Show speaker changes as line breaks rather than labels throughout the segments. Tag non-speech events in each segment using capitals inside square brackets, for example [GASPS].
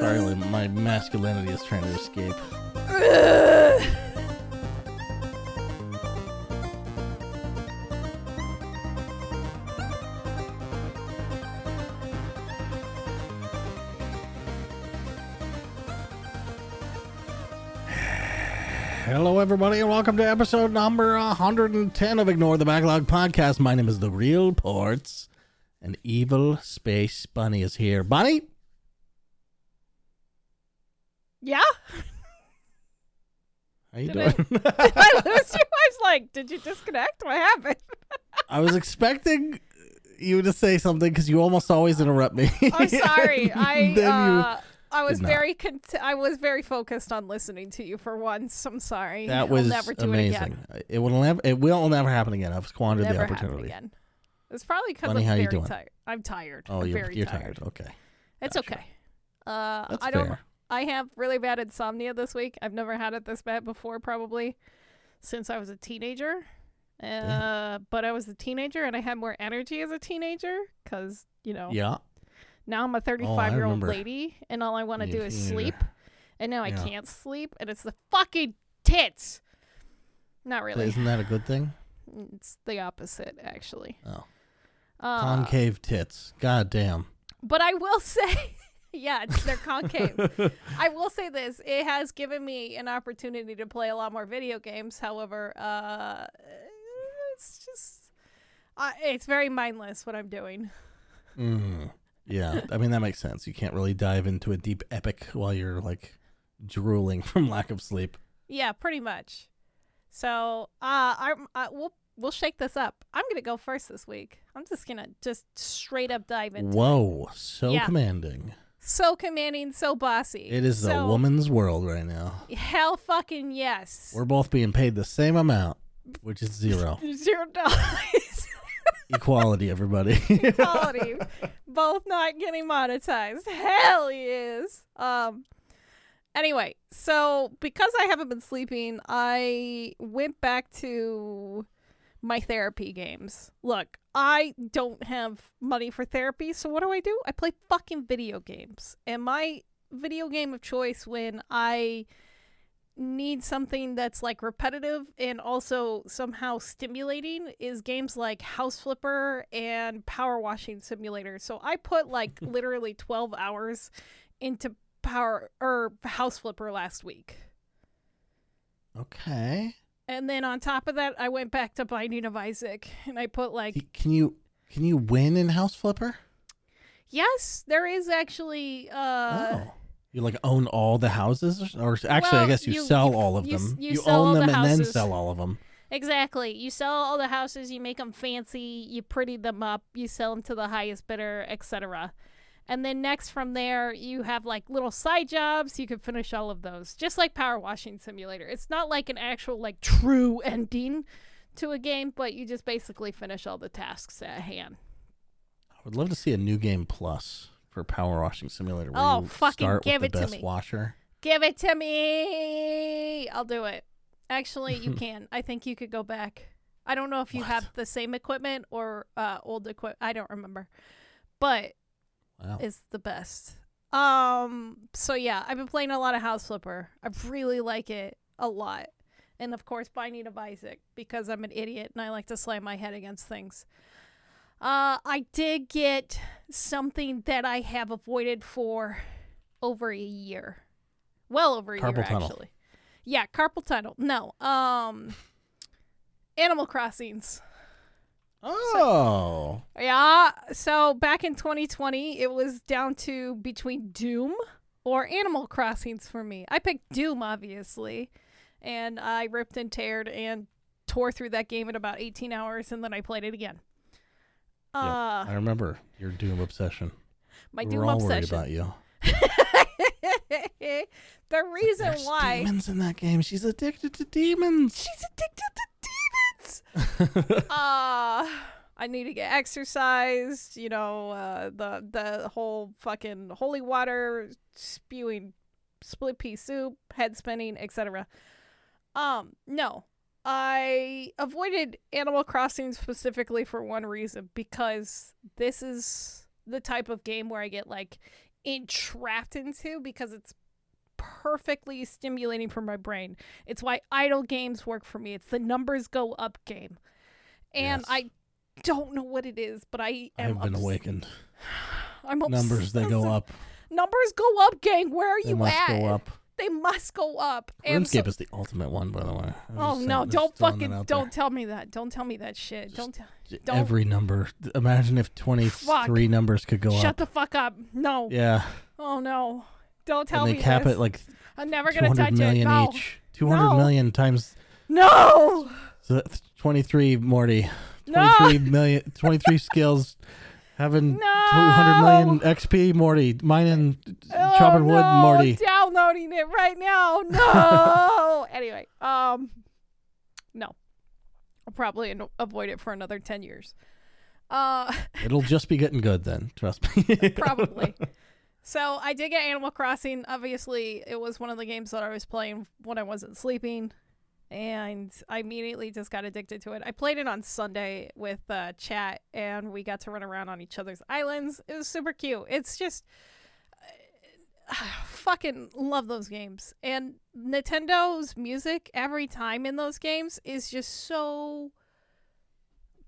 Sorry, my masculinity is trying to escape. [LAUGHS] everybody, and welcome to episode number 110 of Ignore the Backlog podcast. My name is The Real Ports, and Evil Space Bunny is here. Bunny?
Yeah?
How you
Did I-
doing? [LAUGHS]
Did I lose you? I was like, did you disconnect? What happened?
I was expecting you to say something because you almost always interrupt me.
I'm sorry. [LAUGHS] I
Then you-
uh, I was very cont- I was very focused on listening to you for once. I'm sorry.
that
I'll
was
never do
amazing.
it again.
It will never. It will never happen again. I've squandered
Never
the opportunity.
again. It's probably because I'm
how you
very
doing?
tired. I'm tired.
Oh,
I'm
you're you're
tired.
tired. Okay,
It's
Gotcha.
okay. Uh,
that's
I don't.
fair.
I have really bad insomnia this week. I've never had it this bad before, probably since I was a teenager. Uh, but I was a teenager and I had more energy as a teenager because you know
Yeah.
Now I'm a 35 year old
remember.
lady and all I want to do is sleep, and now I
Yeah.
can't sleep, and it's the fucking tits. Not really.
Isn't that a good thing?
It's the opposite, actually.
Oh,
Uh,
concave tits. God damn.
But I will [LAUGHS] say, yeah, it's- they're concave. I will say this: it has given me an opportunity to play a lot more video games. However, uh, it's just, uh, it's very mindless what I'm doing.
Mm. Yeah, I mean that makes sense. You can't really dive into a deep epic while you're like drooling from lack of sleep.
Yeah, pretty much. So, uh, I'm, uh, we'll we'll shake this up. I'm gonna go first this week. I'm just gonna just straight up dive into it.
Whoa, so
Yeah.
commanding.
So commanding, so bossy.
It is the
so,
woman's world right now.
Hell, fucking yes.
We're both being paid the same amount, which is zero. [LAUGHS]
Zero dollars.
Equality, everybody. [LAUGHS]
Equality. Both not getting monetized. Hell yes. Um anyway, so because I haven't been sleeping, I went back to my therapy games. Look, I don't have money for therapy, so what do I do? I play fucking video games. And my video game of choice when I need something that's like repetitive and also somehow stimulating is games like House Flipper and Power Washing Simulator. So I put like [LAUGHS] literally 12 hours into Power or House Flipper last week.
okay.
And then on top of that, I went back to Binding of Isaac and I put like
Can you can you win in House Flipper?
yes, there is actually uh
oh. You like own all the houses, or actually, I guess you,
you-
sell
you-
all of
you
them.
you
own them
the
and then sell all of them.
Exactly. You sell all the houses, you make them fancy, you pretty them up, you sell them to the highest bidder, etc. And then next from there, you have like little side jobs. You can finish all of those, just like Power Washing Simulator. It's not like an actual like true [LAUGHS] ending to a game, but you just basically finish all the tasks at hand.
I would love to see a new game plus for Power Washing Simulator. Where
Oh,
you
fucking
start
give
with the
it to
best
me.
washer.
Give it to me. I'll do it. Actually, you [LAUGHS] can. I think you could go back. I don't know if you
What?
have the same equipment or uh, old equipment. I don't remember. But
Wow.
is the best. Um. So yeah, I've been playing a lot of House Flipper. I really like it a lot, and of course, Binding of Isaac because I'm an idiot and I like to slam my head against things. Uh, I did get something that I have avoided for over a year, well over a
Carpal
year
tunnel.
actually. Yeah, carpal tunnel. No, um, Animal Crossings.
Oh,
Yeah. So back in 2020, it was down to between Doom or Animal Crossings for me. I picked Doom, obviously, and I ripped and teared and tore through that game in about 18 hours, and then I played it again.
Yeah,
Uh,
I remember your Doom obsession.
my
we
Doom
all
obsession.
worried about you. [LAUGHS]
the reason
There's
why
demons in that game. She's addicted to demons.
she's addicted to demons. uh [LAUGHS] I need to get exercised, you know, uh the the whole fucking holy water spewing split pea soup, head spinning, etc. Um no. I avoided Animal Crossing specifically for one reason because this is the type of game where I get like entrapped into because it's perfectly stimulating for my brain. It's why idle games work for me. It's the numbers go up game. And
Yes.
I don't know what it is, but I am
I've been
obs-
awakened. [SIGHS]
I'm
Numbers they go up.
Numbers go up, gang. Where are
They
you
must
at?
go up.
They must go up. And so-
RuneScape is the ultimate one, by the way.
Oh no! Don't fucking don't tell me that. Don't tell me that shit.
Just
Don't tell. don't-
Every number. Imagine if 23 numbers could go
Shut
up.
Shut the fuck up. No.
yeah.
Oh no. Don't tell
and they
me
cap
this.
it like
I'm never gonna touch
million
it. No.
each. Two hundred
No.
million times
No.
so 23, Morty.
No.
23 million, 23 [LAUGHS] skills. Having
No.
200 million XP, Morty. Mining,
Oh,
chopping wood,
no.
Morty.
Downloading it right now. [LAUGHS] No. anyway, um, no. I'll probably avoid it for another ten years. Uh. [LAUGHS]
It'll just be getting good then. Trust me. [LAUGHS]
Probably. so I did get Animal Crossing. Obviously, it was one of the games that I was playing when I wasn't sleeping, and I immediately just got addicted to it. I played it on Sunday with uh, chat, and we got to run around on each other's islands. It was super cute. It's just. I [SIGHS] fucking love those games and nintendo's music every time in those games is just so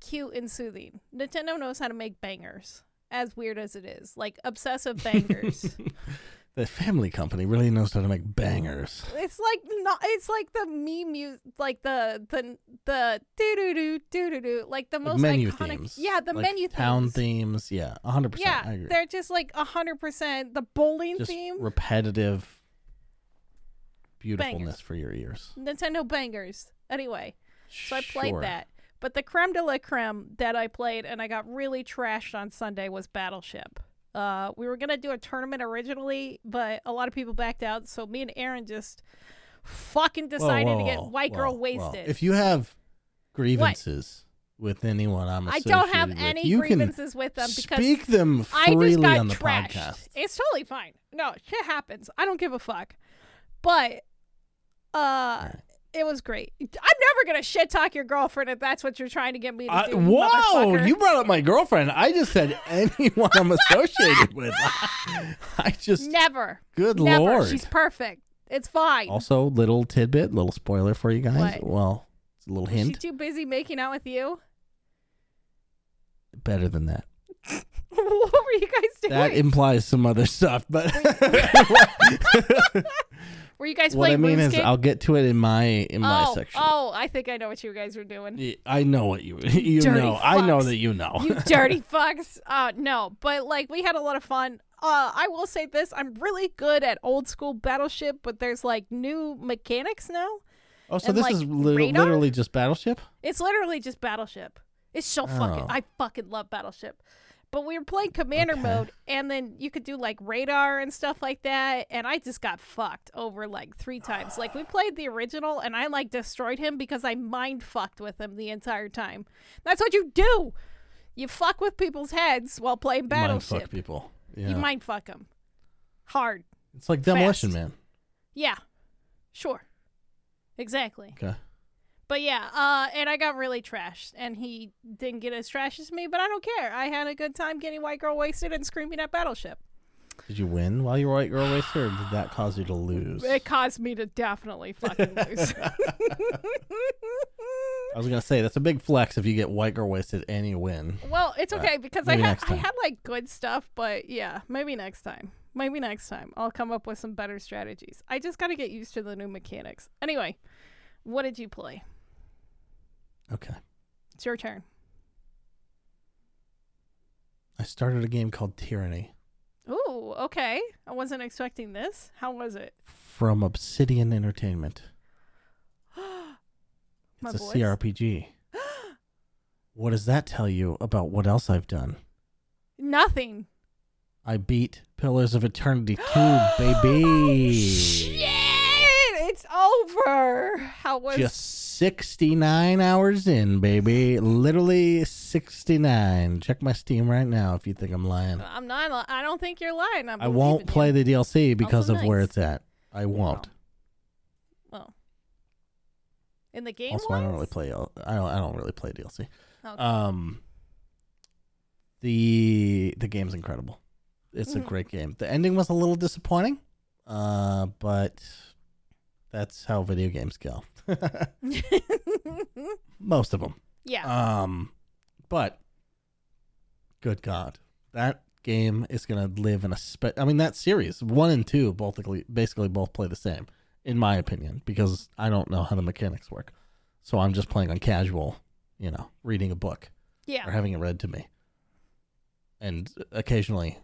cute and soothing nintendo knows how to make bangers as weird as it is like obsessive bangers [LAUGHS]
the family company really knows how to make bangers.
it's like not it's like the meme music like the the the doo doo doo doo doo doo like the
Like
most
menu
iconic
themes.
yeah the
Like
menu
town
themes.
themes. Yeah, 100%.
yeah
I agree.
they're just like 100% the bowling
Just
theme
repetitive beautifulness
Bangers.
for your ears.
nintendo bangers anyway So I played
Sure.
that. But the creme de la creme that I played and I got really trashed on Sunday was Battleship. Uh, we were gonna do a tournament originally, but a lot of people backed out. So me and Aaron just fucking
Whoa,
decided
whoa,
to get
whoa,
white girl
whoa, whoa.
wasted.
If you have grievances with anyone I'm
I don't have
with,
any grievances with them because
speak them
I just
freely
got
on the
trashed.
podcast.
It's totally fine. No, shit happens. I don't give a fuck. But uh
Right.
It was great. I'm never gonna shit talk your girlfriend if that's what you're trying to get me to do.
whoa! You brought up my girlfriend. I just said anyone I'm associated with. [LAUGHS] I just,
never.
good
Never.
lord.
She's perfect. It's fine.
also, little tidbit, little spoiler for you guys.
What?
Well, it's a little
Was she
hint.
too busy making out with you?
Better than that. [LAUGHS]
what were you guys doing?
That implies some other stuff, but [LAUGHS]
were you guys
what I
playing
mean is, I'll get to it in my in my
oh,
section.
oh, I think I know what you guys were doing.
Yeah, I know what you [LAUGHS] you
dirty
know. I know that you know.
you [LAUGHS] dirty fucks. Uh, no, but like we had a lot of fun. Uh, I will say this: I'm really good at old school Battleship, but there's like new mechanics now.
oh, so
and,
this
like,
is li- literally just Battleship.
It's literally just Battleship. It's so fucking.
Oh.
I fucking love Battleship. But we were playing Commander
Okay.
mode, and then you could do like radar and stuff like that. And I just got fucked over like three times. Like we played the original, and I like destroyed him because I mind fucked with him the entire time. That's what you do. You fuck with people's heads while playing
Mind
Battleship.
fuck people. Yeah.
You mind fuck them hard.
it's like Demolition
fast.
Man.
Yeah, sure, exactly.
Okay.
But yeah, uh, and I got really trashed, and he didn't get as trash as me, but I don't care. I had a good time getting white girl wasted and screaming at Battleship.
Did you win while you were white girl wasted, or did that cause you to lose?
It caused me to definitely fucking lose. [LAUGHS] [LAUGHS]
I was gonna say that's a big flex if you get white girl wasted and you win.
well, it's okay because I
maybe
had
next
I
time.
had like good stuff, but yeah, maybe next time. Maybe next time I'll come up with some better strategies. I just got to get used to the new mechanics. Anyway, what did you play?
Okay.
It's your turn.
I started a game called Tyranny
Ooh, okay. I wasn't expecting this. How was it?
from Obsidian Entertainment. [GASPS] It's a
voice.
CRPG. [GASPS] What does that tell you about what else I've done?
Nothing.
I beat Pillars of Eternity 2, [GASPS] baby.
Shit! Over. How was
Just 69 hours in, baby. Literally 69. Check my Steam right now if you think I'm lying.
I'm not. li- I don't think you're lying. I'm
I won't play the DLC because
Also
of where
nice.
it's at. I won't.
Well, In the game
Also? I don't really play. I don't. I don't really play DLC.
Okay.
Um, the the game's incredible. It's a
Mhm.
great game. The ending was a little disappointing, uh, but that's how video games go. [LAUGHS] Most of them.
yeah.
Um, but good God, that game is gonna live in a spe- I mean, that series one and two both basically both play the same, in my opinion, because I don't know how the mechanics work. So I'm just playing on casual, you know, reading a book
yeah.
or having it read to me, and occasionally,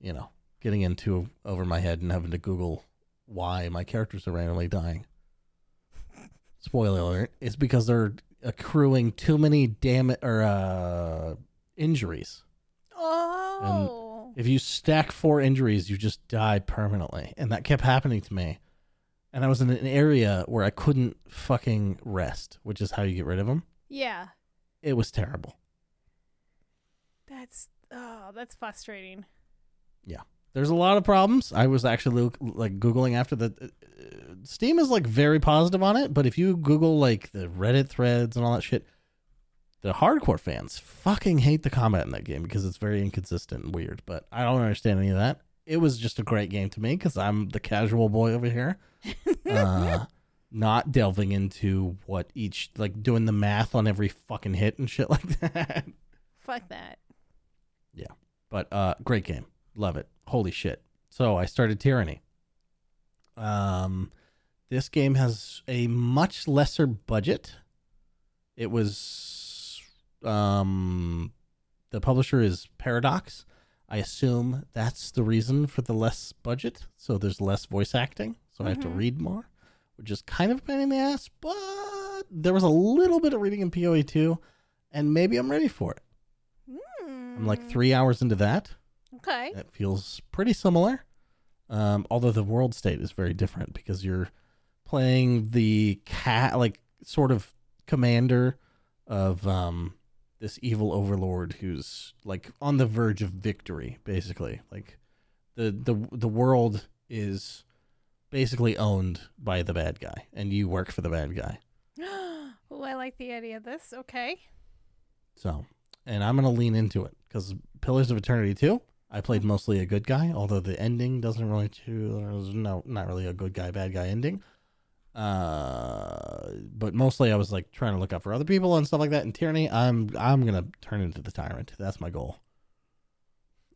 you know, getting into over my head and having to Google why my characters are randomly dying. Spoiler alert! It's because they're accruing too many damage or uh, injuries.
Oh.
If you stack four injuries, you just die permanently, and that kept happening to me. And I was in an area where I couldn't fucking rest, which is how you get rid of them.
yeah.
It was terrible.
That's oh, that's frustrating.
There's a lot of problems. I was actually look- like googling after the uh, Steam is like very positive on it, but if you Google like the Reddit threads and all that shit, the hardcore fans fucking hate the combat in that game because it's very inconsistent and weird. But I don't understand any of that. It was just a great game to me because I'm the casual boy over here, [LAUGHS] uh, not delving into what each like doing the math on every fucking hit and shit [LAUGHS] like that.
Fuck that.
Yeah, but uh great game. Love it. Holy shit. So I started Tyranny. Um this game has a much lesser budget. It was um the publisher is Paradox. I assume that's the reason for the less budget. So there's less voice acting. So I have to
Mhm.
read more, which is kind of a pain in the ass, but there was a little bit of reading in PoE 2 and maybe I'm ready for it. I'm like
Mm,
3 hours into that.
Okay.
It feels pretty similar, um, although the world state is very different because you're playing the cat, like sort of commander of um, this evil overlord who's like on the verge of victory, basically. Like the the the world is basically owned by the bad guy, and you work for the bad guy. [GASPS]
oh, I like the idea of this. Okay.
So, and I'm gonna lean into it because Pillars of Eternity 2, I played mostly a good guy, although the ending doesn't really. There's no, not really a good guy, bad guy ending. Uh, but mostly I was like trying to look out for other people and stuff like that. In Tyranny, I'm I'm gonna turn into the tyrant. That's my goal.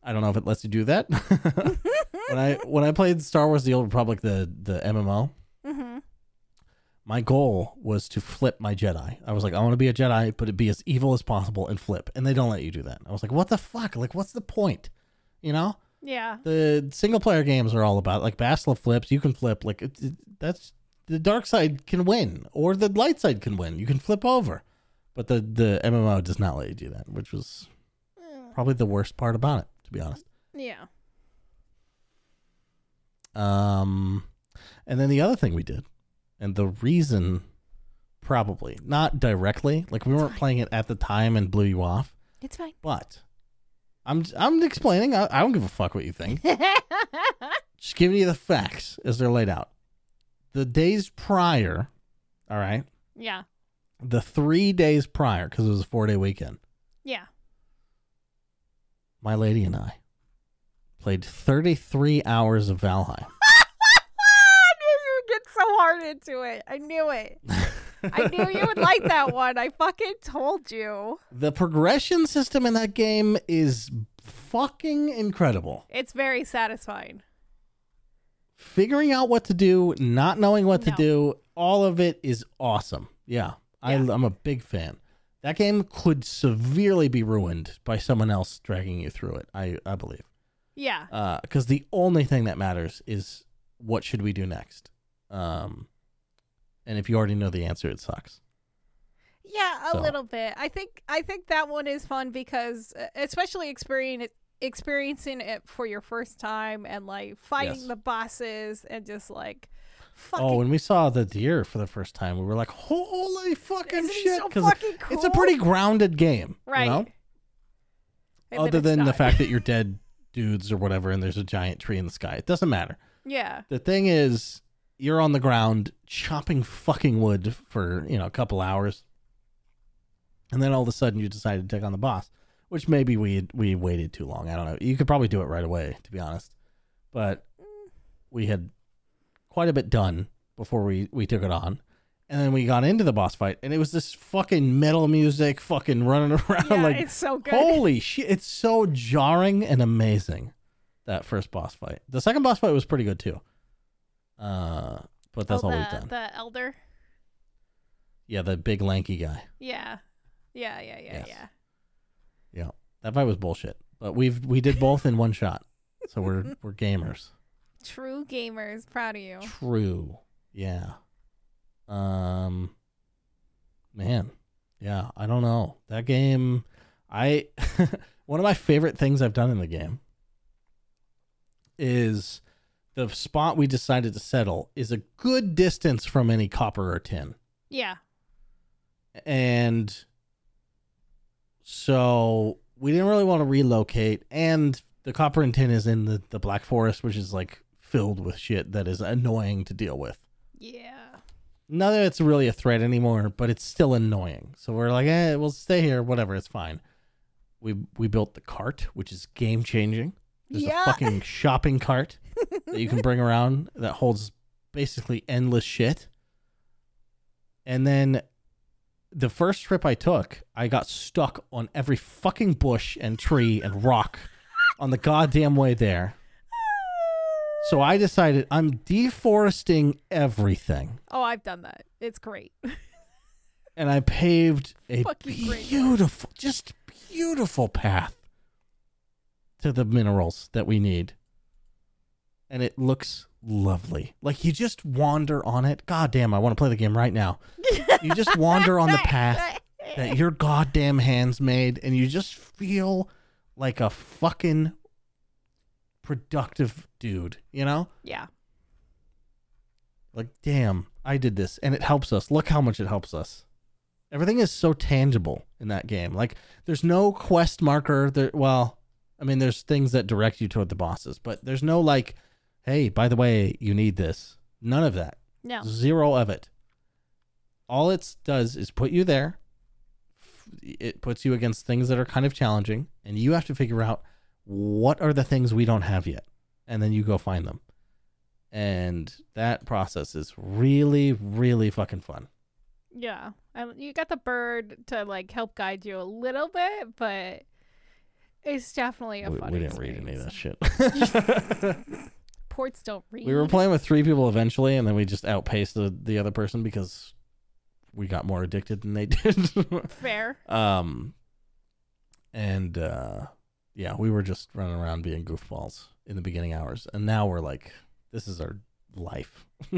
I don't know if it lets you do that. [LAUGHS] when I [LAUGHS] when I played Star Wars: The Old Republic, the the MMO,
mm-hmm.
my goal was to flip my Jedi. I was like, I want to be a Jedi, but it be as evil as possible and flip. And they don't let you do that. I was like, what the fuck? Like, what's the point? You know,
Yeah.
the single player games are all about like Bastila flips. You can flip. Like, it, it- that's the dark side can win, or the light side can win. You can flip over, but the the MMO does not let you do that, which was probably the worst part about it, to be honest.
Yeah.
Um, and then the other thing we did, and the reason, probably not directly, like we weren't playing it at the time and blew you off,
It's fine.
but I'm I'm explaining. I, I don't give a fuck what you think. [LAUGHS] Just giving you the facts as they're laid out. The days prior, all right,
yeah.
the three days prior, because it was a four day weekend,
Yeah.
my lady and I played 33 hours of Valheim. [LAUGHS]
I knew you would get so hard into it. I knew it. [LAUGHS] I knew you would like that one. I fucking told you.
The progression system in that game is fucking incredible.
It's very satisfying.
Figuring out what to do, not knowing what to do, all of it is awesome. Yeah, I,
Yeah.
I'm a big fan. That game could severely be ruined by someone else dragging you through it. I, I believe,
Yeah.
because the only thing that matters is what should we do next. Um, and if you already know the answer, it sucks.
Yeah, a
So-
little bit. I think I think that one is fun because uh, especially experience experiencing it for your first time and like fighting
Yes.
the bosses and just like fucking
Oh, when we saw the deer for the first time, we were like, "Holy fucking
Isn't
shit!"
so fucking cool?
it's a pretty grounded game, you
right.
know? Other than the fact that you're [LAUGHS] dead dudes or whatever, and there's a giant tree in the sky, it doesn't matter.
Yeah.
The thing is, you're on the ground chopping fucking wood for you know a couple hours, and then all of a sudden you decide to take on the boss, which maybe we we waited too long. I don't know. You could probably do it right away, to be honest, but we had quite a bit done before we we took it on. And then we got into the boss fight, and it was this fucking metal music, fucking running [LAUGHS] around
Yeah,
like
it's so good.
Holy shit! It's so jarring and amazing. That first boss fight. The second boss fight was pretty good too. Uh, but that's
oh,
all
the,
we've done.
The elder.
Yeah, the big lanky guy.
Yeah. Yeah, yeah, yeah,
Yes.
yeah.
Yeah, that fight was bullshit. But we've we did both in one shot, so we're [LAUGHS] we're gamers.
True gamers, proud of you.
True. Yeah. Um. Man. Yeah. I don't know that game. I [LAUGHS] one of my favorite things I've done in the game is the spot we decided to settle is a good distance from any copper or tin.
Yeah.
And so we didn't really want to relocate. And the copper and tin is in the, the Black Forest, which is like filled with shit that is annoying to deal with.
Yeah.
Not that it's really a threat anymore, but it's still annoying. So we're like, eh, we'll stay here, whatever, it's fine. We we built the cart, which is game changing. There's
Yeah.
a fucking [LAUGHS] shopping cart that you can bring around that holds basically endless shit. And then the first trip I took, I got stuck on every fucking bush and tree and rock on the goddamn way there. So I decided I'm deforesting everything.
Oh, I've done that. It's great. [LAUGHS]
And I paved a
Fucking great.
beautiful, just beautiful path to the minerals that we need. And it looks lovely. Like you just wander on it. God damn, I want to play the game right now. You just [LAUGHS] wander on the path that your goddamn hands made, and you just feel like a fucking productive dude, you know?
Yeah.
Like, damn, I did this, and it helps us. Look how much it helps us. Everything is so tangible in that game. Like, there's no quest marker. There, well, I mean, there's things that direct you toward the bosses, but there's no like, hey, by the way, you need this. None of that.
No.
Zero of it. All it does is put you there. It puts you against things that are kind of challenging, and you have to figure out what are the things we don't have yet, and then you go find them. And that process is really, really fucking fun.
Yeah. Um, you got the bird to like help guide you a little bit, but it's definitely a
We,
fun
we didn't read any of that shit. [LAUGHS] [LAUGHS] [LAUGHS]
Ports don't read.
we were playing with three people eventually, and then we just outpaced the, the other person because we got more addicted than they [LAUGHS] did.
Fair.
Um, and uh, yeah, we were just running around being goofballs in the beginning hours, and now we're like, this is our life. [LAUGHS]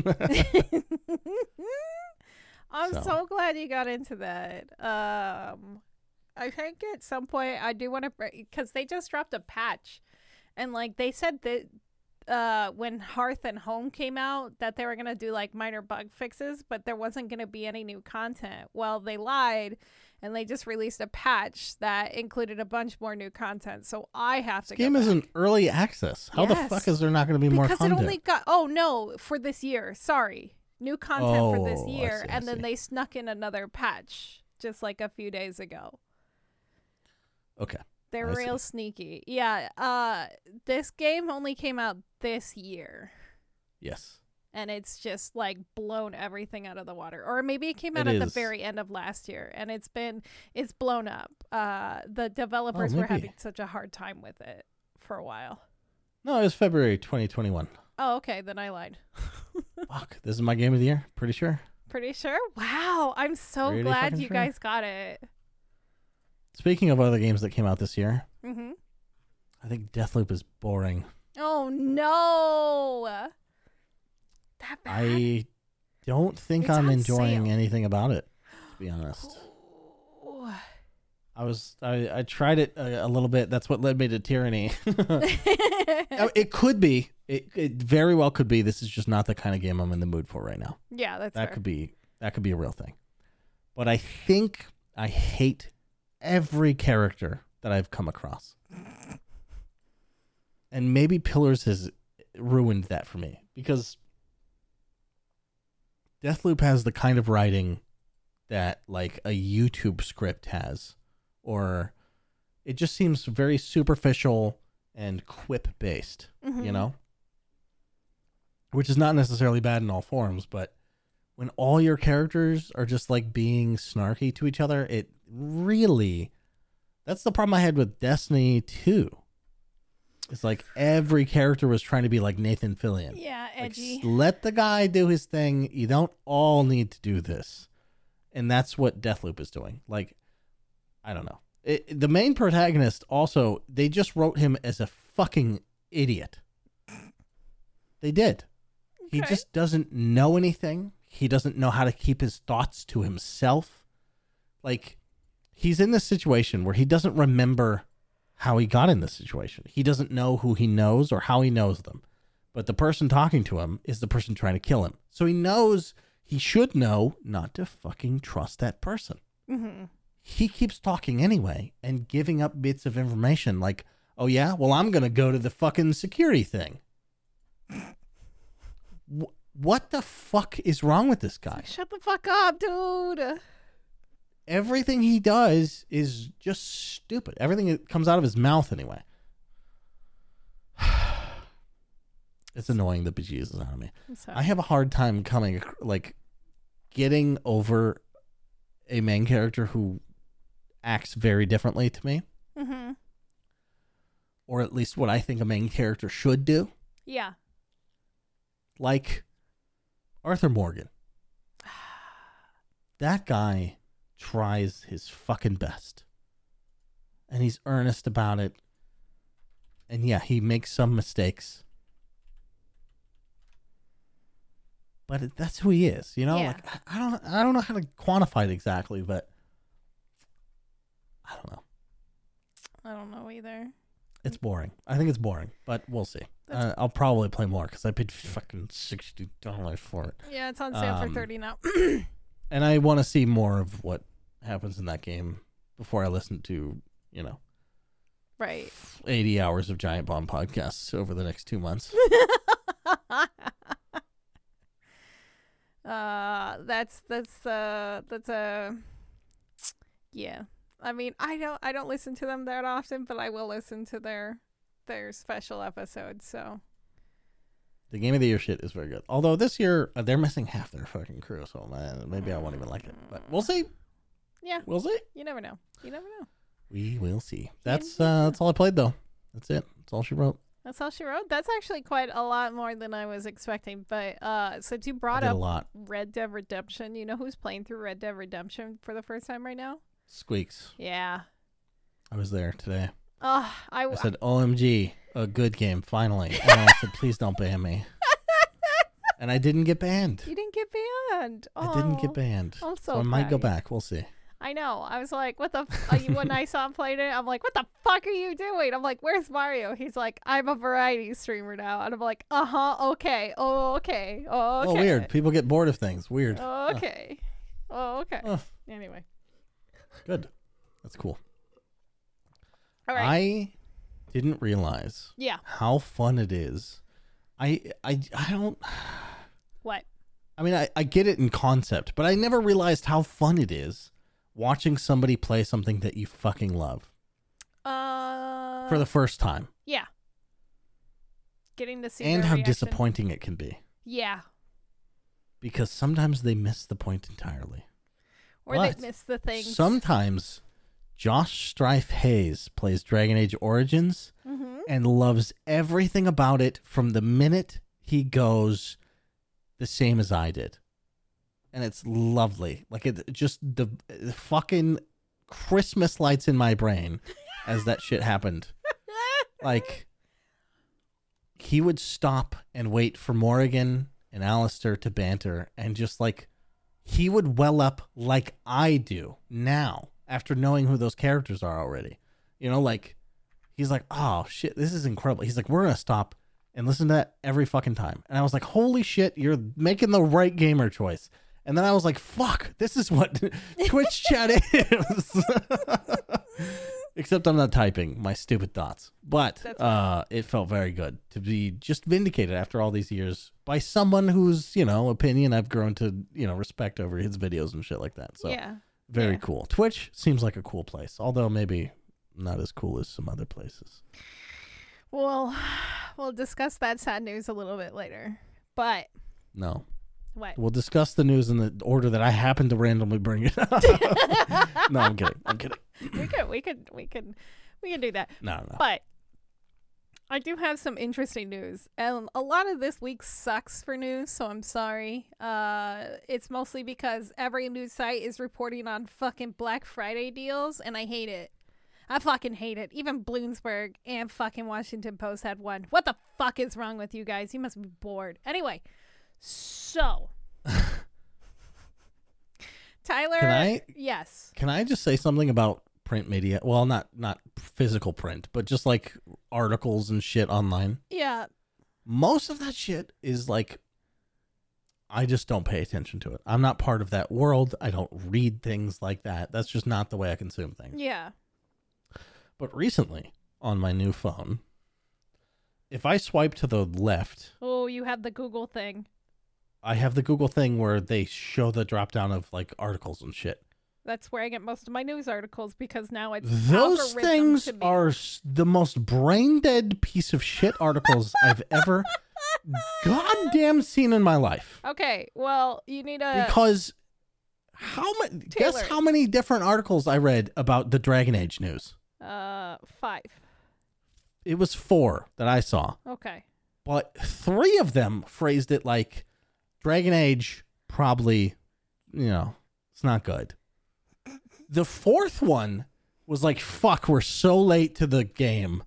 I'm
So.
so. glad you got into that. Um, I think at some point I do want to because they just dropped a patch, and like they said that uh when Hearth and Home came out that they were gonna do like minor bug fixes, but there wasn't gonna be any new content. Well, they lied. And they just released a patch that included a bunch more new content, so I have to.
This game is in early access. How the fuck is there not going to be more
because it only got oh no for this year sorry new content for this
Oh,
year
see,
and then they snuck in another patch just like a few days ago
Okay.
They're
I see.
real sneaky yeah uh this game only came out this year
Yes.
and it's just like blown everything out of the water or maybe it came
It
out at the very end of last year and it's been it's blown up uh the developers were
Oh, maybe.
having such a hard time with it for a while
No, it was February 2021.
oh okay then i lied [LAUGHS]
Fuck. This is my game of the year. Pretty sure.
Pretty sure? Wow. I'm so
Pretty
glad you
sure.
guys got it.
Speaking of other games that came out this year,
Mm-hmm.
I think Deathloop is boring.
Oh, no. That bad?
I don't think
It's
I'm enjoying
sale.
anything about it, to be honest.
Ooh.
I was I, I tried it a, a little bit. That's what led me to Tyranny. [LAUGHS] It could be. It, it very well could be. This is just not the kind of game I'm in the mood for right now.
yeah, that's
that
fair.
could be that could be a real thing. But I think I hate every character that I've come across. And maybe Pillars has ruined that for me because Deathloop has the kind of writing that like a YouTube script has, or it just seems very superficial and quip based,
Mhm.
you know? Which is not necessarily bad in all forms, but when all your characters are just like being snarky to each other, it really that's the problem I had with Destiny 2. It's like every character was trying to be like Nathan Fillion.
Yeah, edgy.
s- let the guy do his thing. You don't all need to do this. And that's what Deathloop is doing. Like, I don't know. It, the main protagonist also, they just wrote him as a fucking idiot. They did. He just doesn't know anything. He doesn't know how to keep his thoughts to himself. Like, he's in this situation where he doesn't remember how he got in this situation. He doesn't know who he knows or how he knows them. But the person talking to him is the person trying to kill him. So he knows, he should know not to fucking trust that person.
hmm
He keeps talking anyway and giving up bits of information like, oh, yeah, well, I'm going to go to the fucking security thing. [LAUGHS] Wh- what the fuck is wrong with this guy?
Shut the fuck up, dude.
everything he does is just stupid. Everything that comes out of his mouth, anyway. [SIGHS] it's annoying the bejesus out of me. I have a hard time coming, like, getting over a main character who acts very differently to me,
hmm
or at least what I think a main character should do,
Yeah.
like Arthur Morgan. [SIGHS] That guy tries his fucking best. And he's earnest about it. And yeah, he makes some mistakes. But that's who he is, you know?
Yeah.
Like I- I don't I don't know how to quantify it exactly, but I don't know.
I don't know either.
It's boring. I think it's boring, but we'll see. Uh, I'll probably play more because I paid fucking sixty dollars for it.
Yeah, it's on sale
Um,
for 30 now. [CLEARS THROAT]
and I want to see more of what happens in that game before I listen to, you know,
right.
80 hours of Giant Bomb podcasts over the next two months. [LAUGHS]
uh that's that's uh that's a yeah i mean i don't i don't listen to them that often but i will listen to their their special episodes so
the game of the year shit is very good. Although this year uh, they're missing half their fucking crew, so man, maybe I won't even like it. But we'll see.
yeah
We'll see.
you never know you never know
We will see. That's uh, that's all I played though. That's it. That's all she wrote.
that's all she wrote that's actually quite a lot more than i was expecting but uh since you brought
did a
up
lot.
red dead redemption you know who's playing through red dead redemption for the first time right now
Squeaks.
yeah
I was there today.
Uh i,
I said, "OMG, a good game finally." And I said, "Please don't ban me." [LAUGHS] And I didn't get banned.
you didn't get banned Oh,
I didn't
Oh,
get banned.
i'm so,
So I might go back. We'll see.
I know. I was like, what the? F-? when I saw him playing it, I'm like, what the fuck are you doing? I'm like, where's Mario? He's like, I'm a variety streamer now. And I'm like, uh huh, okay. Oh, okay. Oh, okay.
Oh, weird. People get bored of things. Weird.
Oh, okay. Oh, okay.
Oh,
Anyway.
good. That's cool.
All right.
I didn't realize
yeah.
how fun it is. I I I don't.
What?
I mean, I, I get it in concept, but I never realized how fun it is watching somebody play something that you fucking love
Uh.
for the first time,
yeah. Getting to see
and
their
how
reaction.
disappointing it can be.
Yeah.
Because sometimes they miss the point entirely.
Or
But
they miss the things.
Sometimes Josh Strife Hayes plays Dragon Age Origins
Mm-hmm.
and loves everything about it from the minute he goes the same as I did. And it's lovely. Like it just the, the fucking Christmas lights in my brain as that shit happened. [LAUGHS] Like he would stop and wait for Morrigan and Alistair to banter and just like he would well up like I do now after knowing who those characters are already. You know, like he's like, "Oh shit, this is incredible." He's like, "We're gonna stop and listen to that every fucking time." And I was like, "Holy shit, you're making the right gamer choice." And then I was like, "Fuck, this is what [LAUGHS] Twitch chat is." [LAUGHS] Except I'm not typing my stupid thoughts. But uh, it felt very good to be just vindicated after all these years by someone whose, you know, opinion I've grown to, you know, respect over his videos and shit like that. So
yeah.
Very
yeah.
cool. Twitch seems like a cool place, although maybe not as cool as some other places.
Well, we'll discuss that sad news a little bit later. But
No.
what?
We'll discuss the news in the order that I happen to randomly bring it up. [LAUGHS] no, I'm kidding. I'm kidding.
we could we could we could we could do that.
No, no.
But I do have some interesting news. And a lot of this week sucks for news, so I'm sorry. Uh it's mostly because every news site is reporting on fucking Black Friday deals and I hate it. I fucking hate it. Even Bloomsburg and fucking Washington Post had one. What the fuck is wrong with you guys? You must be bored. Anyway, so [LAUGHS] Tyler
Can I-
Yes.
Can I just say something about print media? Well, not not physical print, but just like articles and shit online.
Yeah.
Most of that shit is like I just don't pay attention to it. I'm not part of that world. I don't read things like that. That's just not the way I consume things.
Yeah.
But recently, on my new phone, if I swipe to the left,
Oh, you have the Google thing.
I have the Google thing where they show the drop down of like articles and shit.
That's where I get most of my news articles because now it's
Those things are the most brain dead piece of shit articles I've ever [LAUGHS] goddamn seen in my life.
okay. Well, you need a
Because how many? Guess how many different articles I read about the Dragon Age news.
uh five.
It was four that I saw,
Okay.
but three of them phrased it like Dragon Age probably, you know, it's not good. The fourth one was like, "Fuck, we're so late to the game.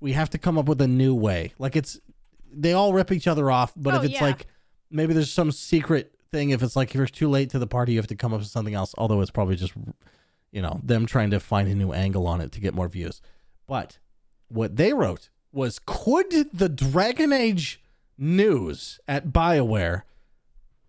We have to come up with a new way." Like it's they all rip each other off, but
Oh,
if it's
yeah.
like maybe there's some secret thing if it's like if you're too late to the party you have to come up with something else, although it's probably just you know, them trying to find a new angle on it to get more views. But what they wrote was could the Dragon Age news at BioWare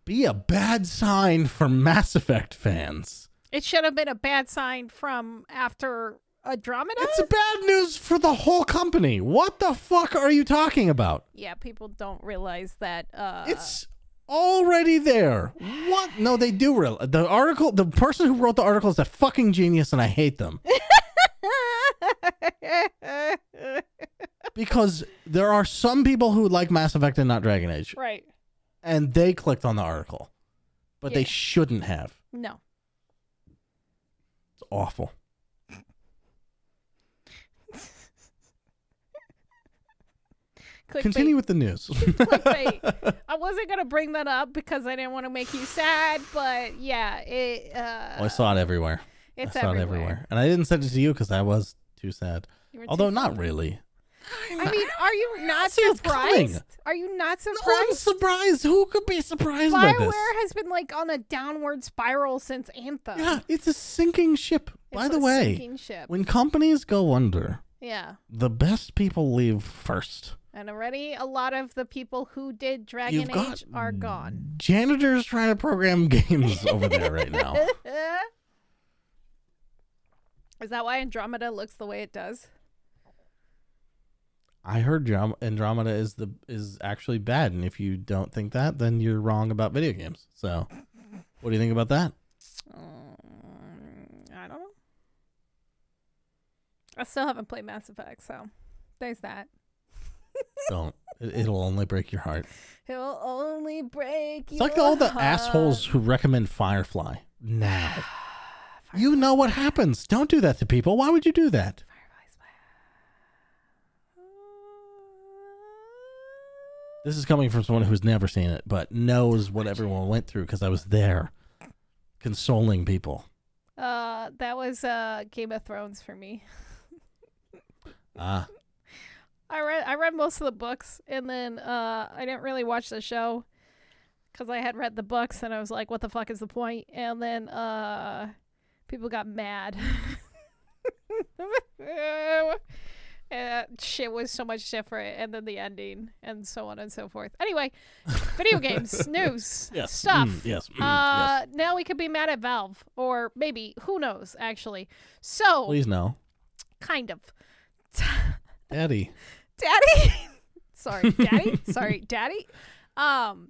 be a bad sign for Mass Effect fans?
It should have been a bad sign from after Andromeda.
It's bad news for the whole company. What the fuck are you talking about?
yeah, people don't realize that. Uh,
It's already there. What? No, they do real. The article, the person who wrote the article is a fucking genius, and I hate them [LAUGHS] because there are some people who like Mass Effect and not Dragon Age,
right.
and they clicked on the article, but they shouldn't have.
No.
Awful. [LAUGHS] Continue with the news. [LAUGHS] [LAUGHS]
I wasn't gonna bring that up because I didn't want to make you sad, but yeah, it. Uh,
Well, I saw it everywhere.
It's
I saw
everywhere.
it everywhere, and I didn't send it to you because I was too sad. Although
too-
not really.
I mean, are you [LAUGHS] not
see it coming.
surprised? Are you not
No, I'm
surprised?
surprised. Who could be surprised by this?
Bioware has been like on a downward spiral since Anthem.
Yeah, it's a sinking ship. By
It's
the
a
way,
sinking ship.
when companies go under,
Yeah,
the best people leave first.
and already a lot of the people who did Dragon
You've got
Age are gone.
janitors trying to program [LAUGHS] games over there right now. [LAUGHS]
Is that why Andromeda looks the way it does?
I heard Andromeda is the is actually bad, and if you don't think that, then you're wrong about video games. So, what do you think about that?
Mm, I don't know. I still haven't played Mass Effect, so there's that. [LAUGHS]
Don't. It, it'll only break your heart.
It'll only break
It's like all the assholes who recommend Firefly now. [SIGHS] You know what happens. Don't do that to people. Why would you do that? This is coming from someone who's never seen it, but knows what everyone went through because I was there, consoling people.
Uh, that was uh Game of Thrones for me. [LAUGHS]
Ah,
I read I read most of the books, and then uh I didn't really watch the show because I had read the books, and I was like, "What the fuck is the point?" And then uh, people got mad. [LAUGHS] [LAUGHS] Uh, shit was so much different, and then the ending, and so on and so forth. Anyway, video [LAUGHS] games, news,
yes,
stuff.
mm, yes, mm,
Uh, now we could be mad at Valve, or maybe who knows? Actually, so.
Please no.
kind of.
Daddy. [LAUGHS]
Daddy. Sorry, Daddy. [LAUGHS] Sorry, Daddy. Um,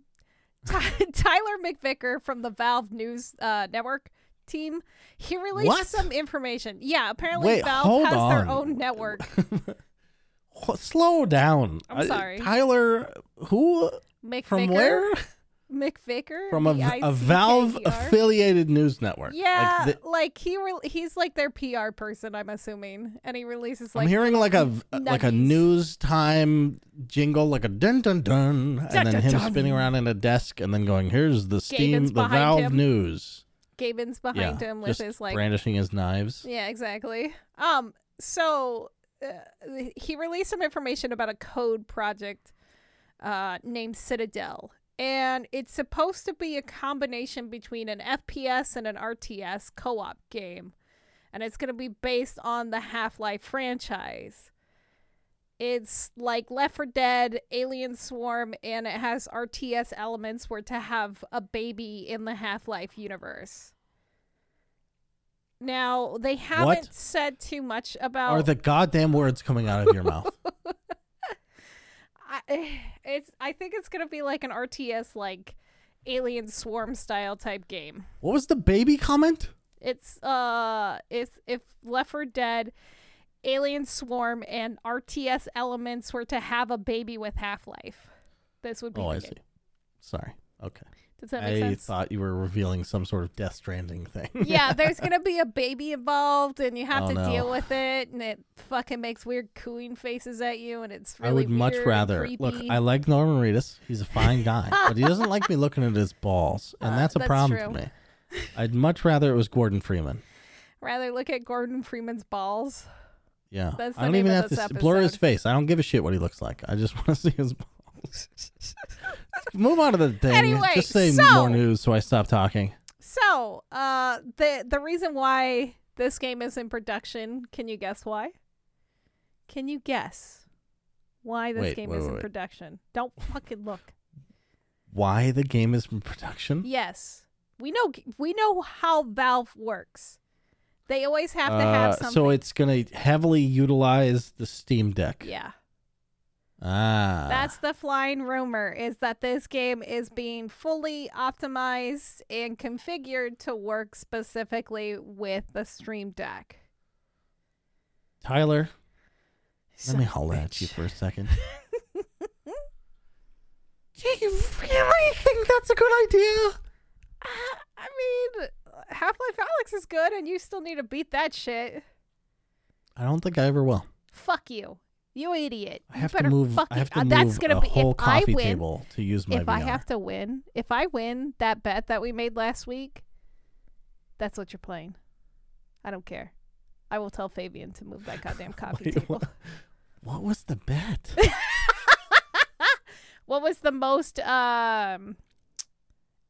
Ty- Tyler McVicker from the Valve News uh, Network team. He released
What?
some information. Yeah, apparently
Wait,
Valve has
on.
their own network. [LAUGHS]
Slow down.
I'm
I-
sorry.
Tyler, who?
McVicker.
From where? [LAUGHS]
McVicker.
From a,
the
Valve affiliated news network.
Yeah,
Like
like, he re- he's like their PR person, I'm assuming, and he releases like
I'm hearing like a like a news time jingle, like a dun dun dun,
Dun,
and then
dun,
him
dun.
spinning around in a desk, and then going, "Here's the Steam, the Valve
him.
news."
Gaben's
Yeah,
behind him with his like
brandishing his knives.
Yeah, exactly. Um, so uh, he released some information about a code project uh, named Citadel, and it's supposed to be a combination between an FPS and an RTS co-op game, and it's going to be based on the Half-Life franchise. It's like Left 4 Dead, Alien Swarm, and it has RTS elements where to have a baby in the Half Life universe. Now, they haven't said too much about
Are the goddamn words coming out of your mouth? [LAUGHS]
I, it's I think it's going to be like an RTS like Alien Swarm style type game.
What was the baby comment?
It's uh it's if Left 4 Dead, Alien Swarm and RTS elements were to have a baby with Half-Life. This would be
Oh, I
game.
see. Sorry. Okay.
Does that make
I
sense?
thought you were revealing some sort of Death Stranding thing. [LAUGHS]
yeah, there's gonna [LAUGHS] be a baby involved, and you have
Oh,
to
no.
deal with it, and it fucking makes weird cooing faces at you, and it's really
I would much rather look. I like Norman Reedus. He's a fine guy, but he doesn't like me looking at his balls, [LAUGHS] and
Uh,
that's a
that's
problem
true.
for me. I'd much rather it was Gordon Freeman.
rather look at Gordon Freeman's balls.
Yeah,
That's the
I don't
name
even
of
have to s- blur his
episode.
face. I don't give a shit what he looks like. I just [LAUGHS] want to see his balls. Move on to the thing.
Anyway,
just say
so-
more news so I stop talking.
So, uh, the the reason why this game is in production, can you guess why? Can you guess why this
Wait,
game
wait,
is
wait,
in
wait.
production? Don't fucking look.
Why the game is in production?
Yes, we know we know how Valve works. They always have to have
Uh,
something.
so it's going to heavily utilize the Steam Deck.
yeah.
Ah,
That's the flying rumor is that this game is being fully optimized and configured to work specifically with the Steam Deck.
Tyler.
Son
Let me holler at you for a second. [LAUGHS] Do you really think that's a good idea? [SIGHS]
I mean, Half Life Alyx is good, and you still need to beat that shit.
I don't think I ever will.
Fuck you, you idiot.
I
You
have to
better
move.
fucking-
I have to move
that's gonna
a
be
whole
if I
coffee
win.
table to use my
if I have to win, if I win that bet that we made last week, that's what you're playing. I don't care. I will tell Fabian to move that [LAUGHS] goddamn coffee
Wait,
table.
what, what was the bet? [LAUGHS]
What was the most um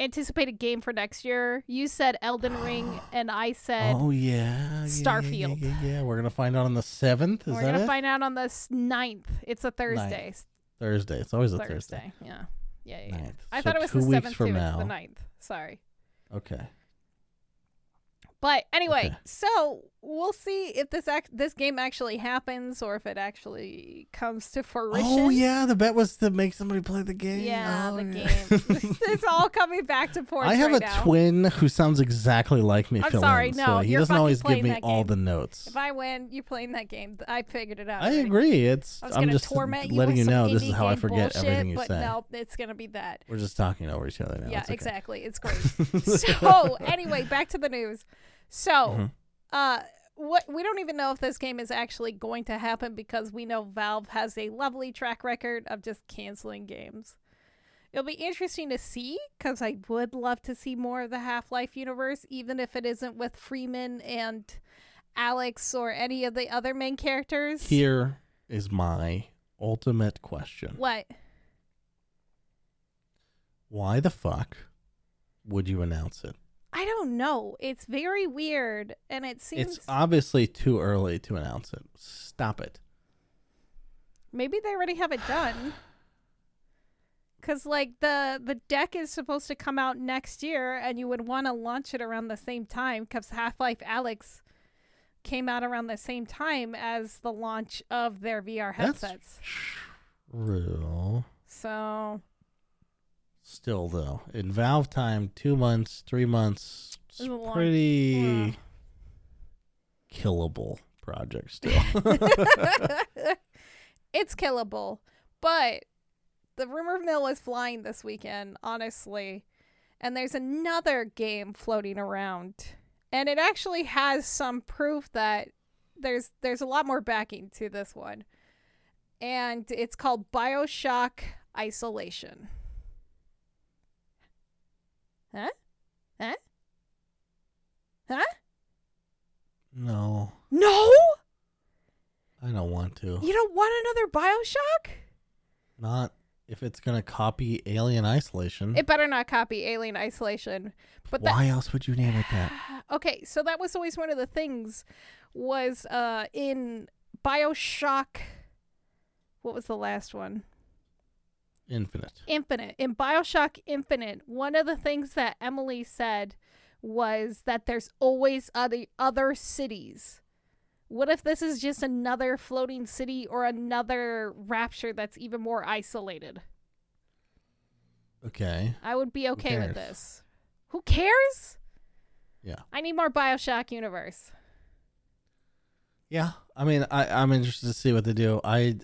anticipated game for next year? You said Elden Ring, [GASPS] and I said
oh yeah, yeah, yeah,
Starfield.
Yeah, yeah, yeah. We're gonna find out on the seventh. Is
we're
that
gonna
it?
find out on the s- 9th. It's a Thursday.
Ninth. Thursday. It's always a Thursday.
Thursday. Yeah. Yeah, yeah. yeah.
Ninth.
I
So
thought it was
two
the
weeks
seventh
from
too.
now.
It's the 9th. Sorry.
Okay.
But anyway, so we'll see if this act- this game actually happens or if it actually comes to fruition.
Oh yeah, the bet was to make somebody play the game.
Yeah,
Oh,
the
yeah.
game. [LAUGHS] [LAUGHS] it's all coming back to ports
I have
right
a
now.
twin who sounds exactly like me.
I'm
fill
sorry,
in,
no,
so he doesn't always give me all the notes.
If I win, you're playing that game. I figured it out.
I agree. It's
I
I'm just
torment you
letting
with
you know this is how I forget
bullshit,
everything you
but
say.
no, it's gonna be that.
We're just talking over each other now.
yeah,
It's okay.
exactly. It's great. [LAUGHS] so anyway, back to the news. So,
Mhm.
uh, what we don't even know if this game is actually going to happen because we know Valve has a lovely track record of just canceling games. It'll be interesting to see because I would love to see more of the Half Life universe, even if it isn't with Freeman and Alyx or any of the other main characters.
Here is my ultimate question.
What?
Why the fuck would you announce it?
I don't know. It's very weird, and it seems
It's obviously too early to announce it. Stop it.
maybe they already have it done. Cause like the the deck is supposed to come out next year, and you would want to launch it around the same time. Cause Half Life Alyx came out around the same time as the launch of their VR
That's
headsets.
Real.
So
Still though, in Valve time, two months, three months, it's
long-
pretty
yeah.
killable project [LAUGHS] still. [LAUGHS]
it's killable. But the rumor mill is flying this weekend, honestly. And there's another game floating around. And it actually has some proof that there's there's a lot more backing to this one. And it's called BioShock Isolation. Huh? Huh? Huh?
no,
No?
I don't want to.
You don't want another BioShock?
Not if it's gonna copy Alien Isolation.
It better not copy Alien Isolation. But that
Why else would you name it that? [SIGHS]
okay, so that was always one of the things was uh in BioShock what was the last one?
Infinite.
Infinite. In BioShock Infinite, one of the things that Emily said was that there's always other other cities. What if this is just another floating city or another rapture that's even more isolated?
Okay.
I would be okay with this. Who cares?
Yeah.
I need more BioShock universe.
Yeah. I mean, I I'm interested to see what they do. I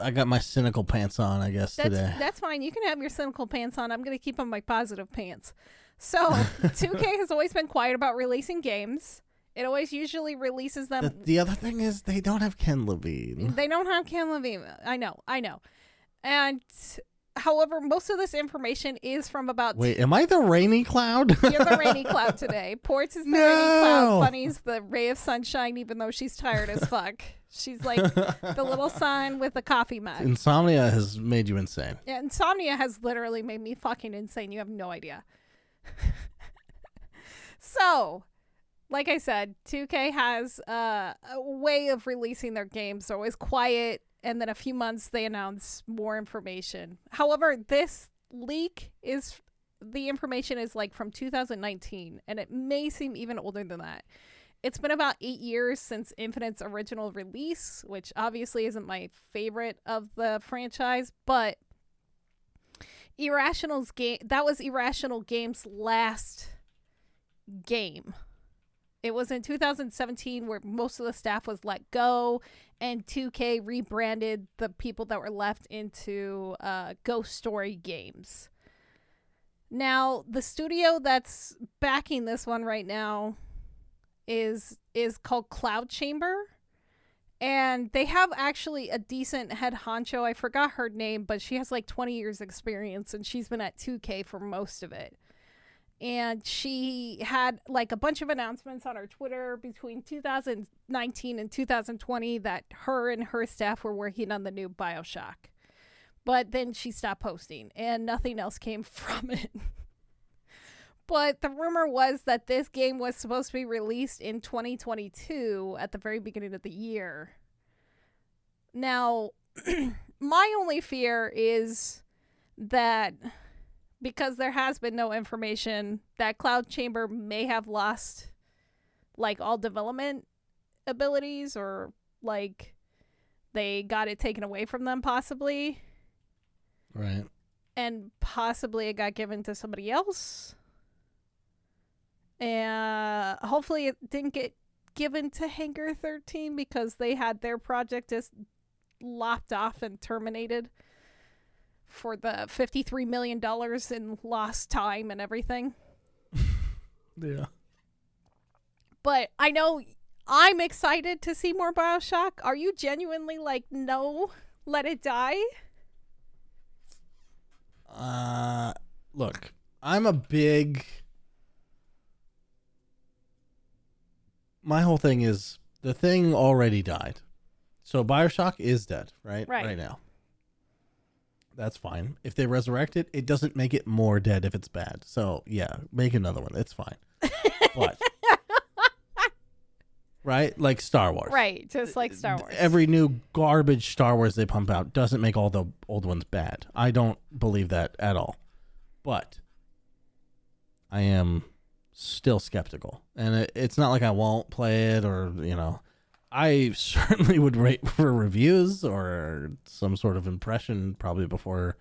I got my cynical pants on, I guess
That's
today.
that's fine. You can have your cynical pants on. I'm gonna keep on my positive pants. So [LAUGHS] 2K has always been quiet about releasing games. It always usually releases them.
The, the other thing is they don't have Ken Levine.
They don't have Ken Levine. I know, I know. And however, most of this information is from about
Wait, am I the rainy cloud?
You're the rainy [LAUGHS] cloud today. Ports is the rainy cloud.
No.
Bunny's the ray of sunshine, even though she's tired as fuck. She's like the little [LAUGHS] sun with a coffee mug.
Insomnia has made you insane.
Yeah, insomnia has literally made me fucking insane. You have no idea. [LAUGHS] so, like I said, 2K has uh, a way of releasing their games. They're always quiet, and then a few months they announce more information. However, this leak is the information is like from 2019, and it may seem even older than that. It's been about eight years since Infinite's original release, which obviously isn't my favorite of the franchise, but Irrational's game that was Irrational Games' last game. It was in 2017 where most of the staff was let go, and 2K rebranded the people that were left into uh, Ghost Story Games. Now, the studio that's backing this one right now is is called Cloud Chamber, and they have actually a decent head honcho. I forgot her name, but she has like 20 years experience, and she's been at 2K for most of it and she had like a bunch of announcements on her Twitter between 2019 and 2020 that her and her staff were working on the new BioShock. But then she stopped posting and nothing else came [LAUGHS] from it. but the rumor was that this game was supposed to be released in 2022 at the very beginning of the year. Now, [CLEARS THROAT] my only fear is that because there has been no information that Cloud Chamber may have lost like all development abilities or like they got it taken away from them possibly
Right.
and possibly it got given to somebody else. And hopefully it didn't get given to Hangar 13 because they had their project just lopped off and terminated for the $53 million in lost time and everything. [LAUGHS]
Yeah.
But I know I'm excited to see more Bioshock. Are you genuinely like, no, let it die?
Uh, look, I'm a big. My whole thing is the thing already died, so Bioshock is dead, right?
Right.
Right now. That's fine. If they resurrect it, it doesn't make it more dead if it's bad. So yeah, make another one. It's fine. [LAUGHS] right? Like Star Wars.
Right, just like Star Wars.
Every new garbage Star Wars they pump out doesn't make all the old ones bad. I don't believe that at all. But I am still skeptical. And it, it's not like I won't play it or, you know, I certainly would rate for reviews or some sort of impression probably before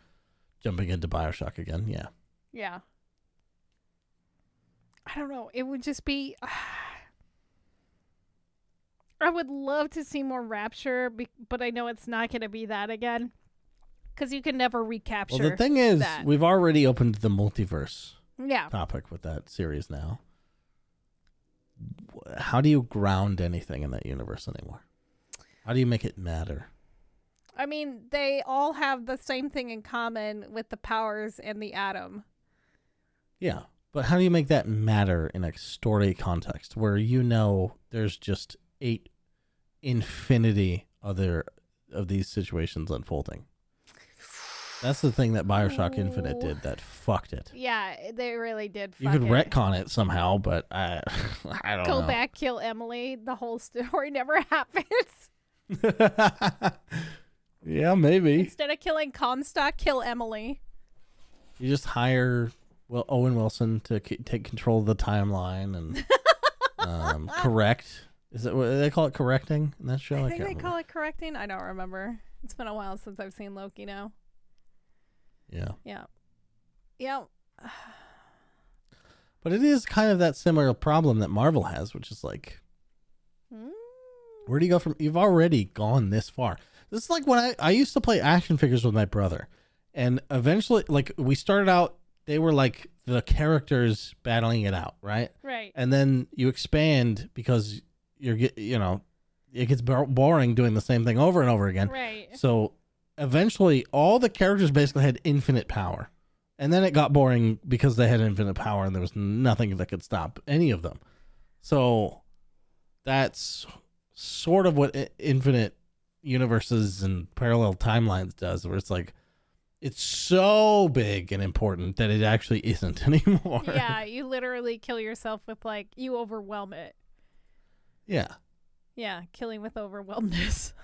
jumping into BioShock again. Yeah.
Yeah. I don't know. It would just be. [SIGHS] I would love to see more Rapture, but I know it's not going to be that again. Because you can never recapture.
Well, the thing is,
that.
we've already opened the multiverse
yeah.
topic with that series now. How do you ground anything in that universe anymore? How do you make it matter?
I mean, they all have the same thing in common with the powers and the atom.
Yeah, but how do you make that matter in a story context where you know there's just eight infinity other of these situations unfolding? That's the thing that Bioshock Infinite did that fucked it.
Yeah, they really did.
You could
it.
retcon it somehow, but I, [LAUGHS] I don't know.
Go
know.
back, kill Emily. The whole story [LAUGHS] never happens. [LAUGHS]
yeah, maybe.
Instead of killing Comstock, kill Emily.
You just hire well Owen Wilson to c- take control of the timeline and um, correct. Is it what they call it? Correcting in that show?
I
I,
think they
remember.
call it correcting. I don't remember. It's been a while since I've seen Loki now.
Yeah,
Yeah. Yeah. [SIGHS]
but it is kind of that similar problem that Marvel has, which is like,
Mm.
where do you go from? You've already gone this far. This is like when I I used to play action figures with my brother, and eventually, like we started out, they were like the characters battling it out, right?
Right.
and then you expand because you're you know it gets boring doing the same thing over and over again
Right.
so eventually all the characters basically had infinite power and then it got boring because they had infinite power and there was nothing that could stop any of them so that's sort of what infinite universes and parallel timelines does where it's like it's so big and important that it actually isn't [LAUGHS] anymore
yeah, you literally kill yourself with like you overwhelm it.
yeah
Yeah, killing with overwhelmness. [LAUGHS]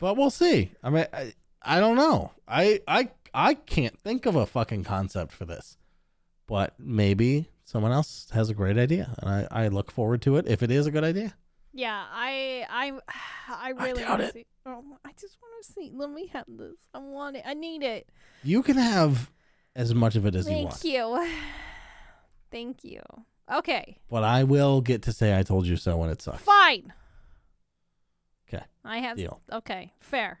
But we'll see. I mean, I, I don't know. I, I, I can't think of a fucking concept for this. But maybe someone else has a great idea, and I, I look forward to it if it is a good idea.
yeah, I I [SIGHS] I really
doubt
want to
it.
see. Oh, I just want to see. Let me have this. I want it. I need it.
You can have as much of it as you
Thank
want,
you. [SIGHS] Thank you. Okay,
but I will get to say I told you so when it sucks.
Fine.
Okay.
I have.
Deal.
Okay, fair.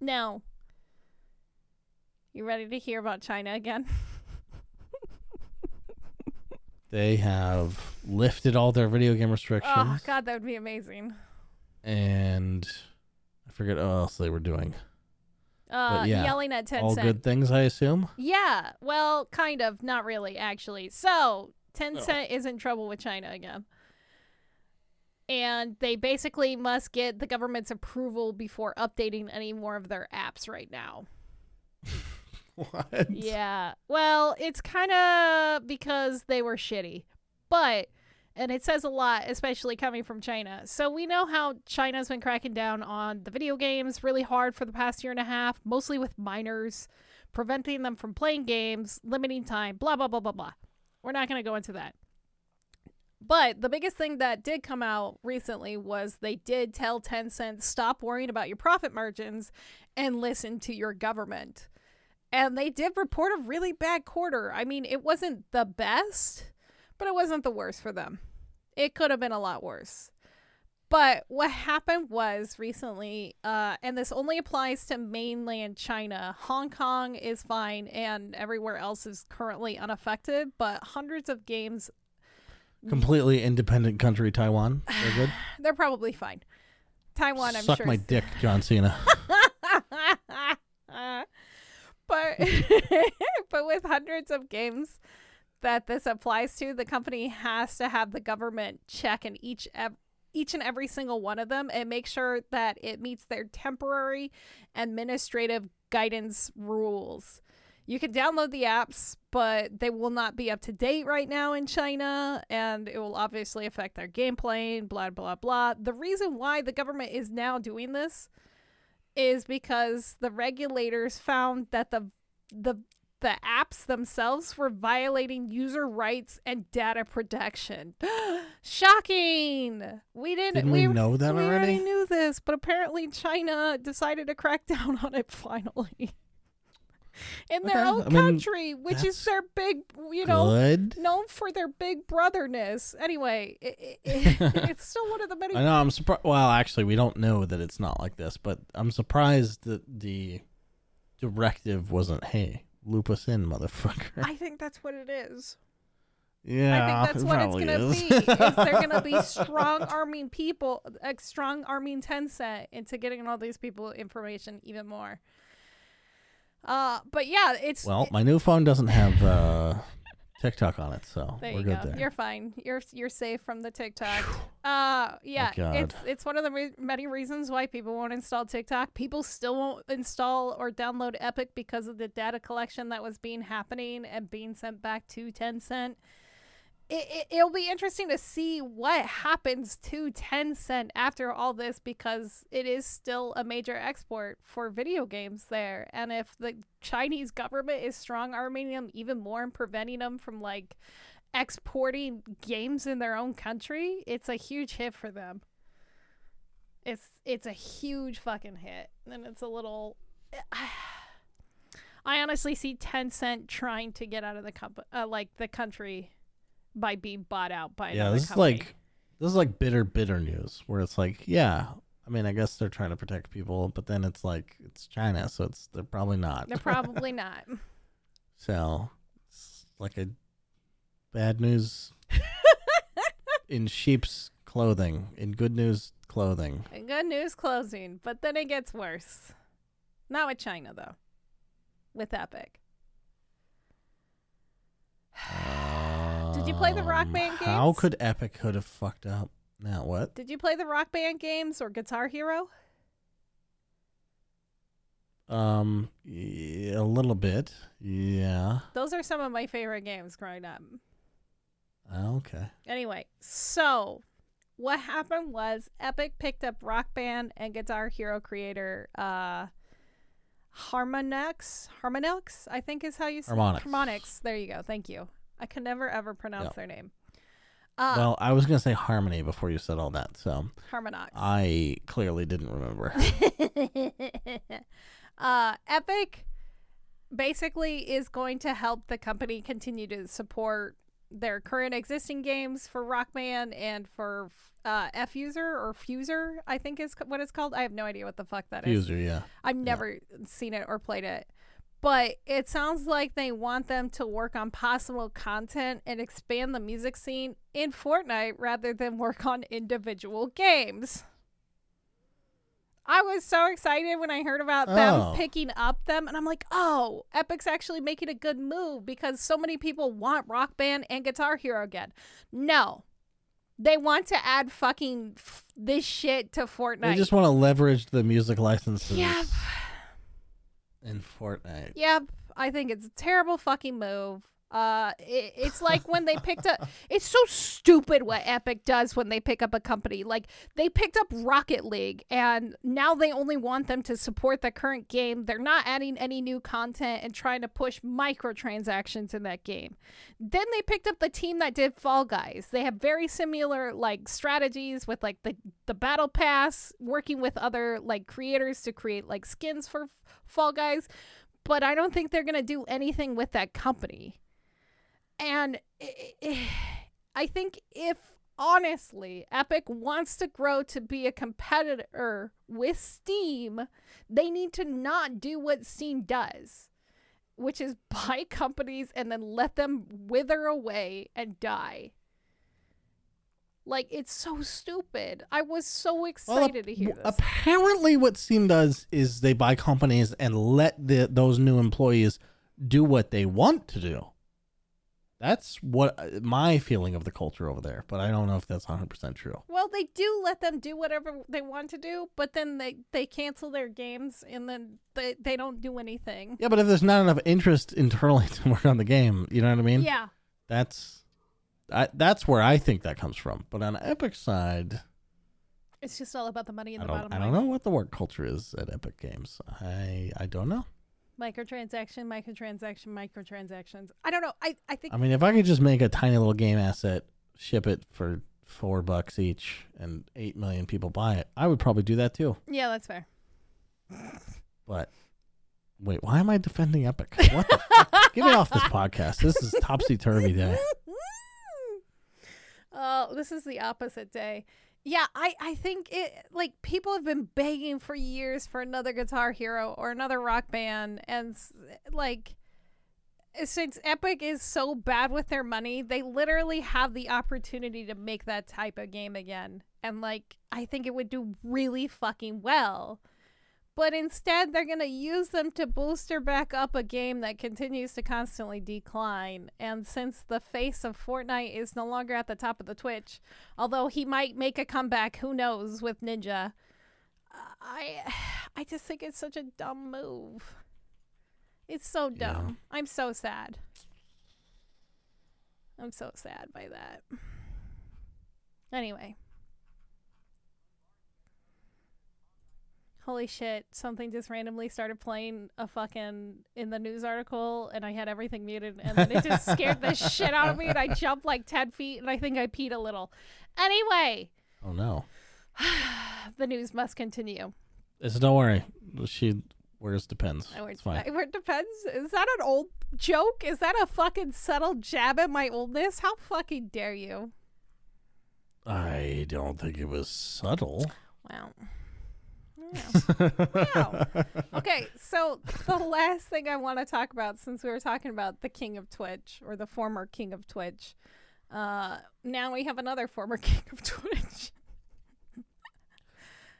Now, you ready to hear about China again? [LAUGHS]
They have lifted all their video game restrictions,
oh God, that would be amazing.
and I forget what else they were doing.
Uh,
yeah,
yelling at Tencent.
All good things, I assume.
Yeah, well, kind of, not really, actually. So, Tencent is in trouble with China again. And they basically must get the government's approval before updating any more of their apps right now. [LAUGHS] [LAUGHS]
What?
Yeah. Well, it's kind of because they were shitty. But, and it says a lot, especially coming from China. So we know how China's been cracking down on the video games really hard for the past year and a half, mostly with minors, preventing them from playing games, limiting time, blah, blah, blah, blah, blah. We're not going to go into that. But the biggest thing that did come out recently was they did tell Tencent stop worrying about your profit margins and listen to your government. And they did report a really bad quarter. I mean, it wasn't the best, but it wasn't the worst for them. It could have been a lot worse. But what happened was recently, uh, and this only applies to mainland China. Hong Kong is fine, and everywhere else is currently unaffected. But hundreds of games,
Completely independent country, Taiwan. They're [SIGHS] good.
they're probably fine. Taiwan, I'm
Suck
sure.
my
is-
dick, [LAUGHS] John Cena. [LAUGHS]
but [LAUGHS] but with hundreds of games that this applies to, the company has to have the government check in each ev- each and every single one of them and make sure that it meets their temporary administrative guidance rules. You can download the apps, but they will not be up to date right now in China, and it will obviously affect their gameplay, blah, blah, blah. The reason why the government is now doing this is because the regulators found that the the the apps themselves were violating user rights and data protection. [GASPS] Shocking! We didn't.
Didn't we know that
we
already?
knew this, but apparently China decided to crack [LAUGHS] down on it finally. In their
Okay,
own
I mean,
country, which is their big, you know,
Good.
known for their big brotherness. Anyway, it, it, it- it's still one of the many.
I know. I'm surprised. Well, actually, we don't know that it's not like this, but I'm surprised that the directive wasn't, "Hey, loop us in, motherfucker."
I think that's what it is.
yeah,
I think that's
it
what it's gonna
is.
be. Is they're gonna be [LAUGHS] strong arming people, like strong arming Tencent into getting all these people information even more. Uh, but yeah, it's
well, my new phone doesn't have uh, TikTok on it, so
there
we're
you
good
go.
there.
You're fine. You're you're safe from the TikTok. Uh, yeah,
God.
it's it's one of the re- many reasons why people won't install TikTok. People still won't install or download Epic because of the data collection that was being happening and being sent back to Tencent. It, it, it'll be interesting to see what happens to Tencent after all this because it is still a major export for video games there. And if the Chinese government is strong arming them even more and preventing them from like exporting games in their own country, it's a huge hit for them. It's it's a huge fucking hit, and it's a little. [SIGHS] I honestly see Tencent trying to get out of the comp- uh, like the country by being bought out by
yeah,
another
this is like this is like bitter, bitter news where it's like, yeah, I mean, I guess they're trying to protect people, but then it's like it's China, so it's they're probably not.
they're probably not. [LAUGHS]
so it's like a bad news [LAUGHS] in sheep's clothing, in good news clothing.
Good news closing, but then it gets worse. Not with China though. With Epic. [SIGHS] Uh, Did you play the Rock
Band
Band
How could Epic could have fucked up? Now what?
Did you play the Rock Band games or Guitar Hero?
Um, yeah, a little bit. Yeah.
Those are some of my favorite games growing up.
Okay.
Anyway, so what happened was Epic picked up Rock Band and Guitar Hero creator uh Harmonix, Harmonix, I think is how you say
Harmonix.
Harmonix. There you go. Thank you. I can never ever pronounce their name. Uh,
well, I was gonna say harmony before you said all that, so
Harmonix.
I clearly didn't remember. [LAUGHS]
uh, Epic basically is going to help the company continue to support their current existing games for Rock Band and for uh, F User or Fuser, I think is what it's called. I have no idea what the fuck that is.
Fuser, yeah.
I've never seen it or played it. But it sounds like they want them to work on possible content and expand the music scene in Fortnite rather than work on individual games. I was so excited when I heard about
Oh.
them picking up them, and I'm like, oh, Epic's actually making a good move because so many people want Rock Band and Guitar Hero again. No. They want to add fucking f- this shit to Fortnite.
They just want to leverage the music licenses
Yep.
In Fortnite.
Yep, I think it's a terrible fucking move. Uh, it, it's like when they picked up. It's so stupid what Epic does when they pick up a company. Like they picked up Rocket League, and now they only want them to support the current game. They're not adding any new content and trying to push microtransactions in that game. Then they picked up the team that did Fall Guys. They have very similar like strategies with like the the battle pass, working with other like creators to create like skins for Fall Guys but I don't think they're to do anything with that company. And i- think if honestly Epic wants to grow to be a competitor with Steam, they need to not do what Steam does, which is [LAUGHS] buy companies and then let them wither away and die. Like it's so stupid. I was so excited to hear this.
Apparently, what Steam does is they buy companies and let the those new employees do what they want to do. That's what uh, my feeling of the culture over there, but I don't know if that's 100% true.
Well, they do let them do whatever they want to do, but then they, they cancel their games and then they, they don't do anything.
Yeah, but if there's not enough interest internally [LAUGHS] to work on the game, you know what I mean?
Yeah.
That's I, that's where I think that comes from. But on Epic side,
It's just all about the money in the bottom
I
line.
I don't know what the work culture is at Epic Games. I I don't know.
Microtransaction, microtransaction, microtransactions. I don't know. I, I think
I mean, if I could just make a tiny little game asset, ship it for four bucks each, and eight million people buy it, I would probably do that too.
yeah, that's fair.
But wait, why am I defending Epic? What the fuck? [LAUGHS] Get me off this podcast. This is topsy turvy day. [LAUGHS]
Oh, this is the opposite day. Yeah, I, I think it like people have been begging for years for another Guitar Hero or another rock band, and like eh, since Epic is so bad with their money, they literally have the opportunity to make that type of game again, and like I think it would do really fucking well. But instead, they're going to use them to booster back up a game that continues to constantly decline. And since the face of Fortnite is no longer at the top of the Twitch, although he might make a comeback, who knows, with Ninja, I, I just think it's such a dumb move. It's so
Yeah.
dumb. I'm so sad. I'm so sad by that. Anyway. Holy shit, something just randomly started playing a fucking in the news article and I had everything muted and then it just scared the [LAUGHS] shit out of me and I jumped like 10 feet and I think I peed a little. Anyway,
Oh no. [SIGHS]
the news must continue.
It's don't worry. She wears depends.
I wear,
It's fine.
I wear depends. Is that an old joke? Is that a fucking subtle jab at my oldness? How fucking dare you?
I don't think it was subtle.
Wow. [LAUGHS] Wow. Okay, so the last thing I want to talk about, since we were talking about the king of Twitch or the former king of Twitch, uh, now we have another former [LAUGHS] king of Twitch.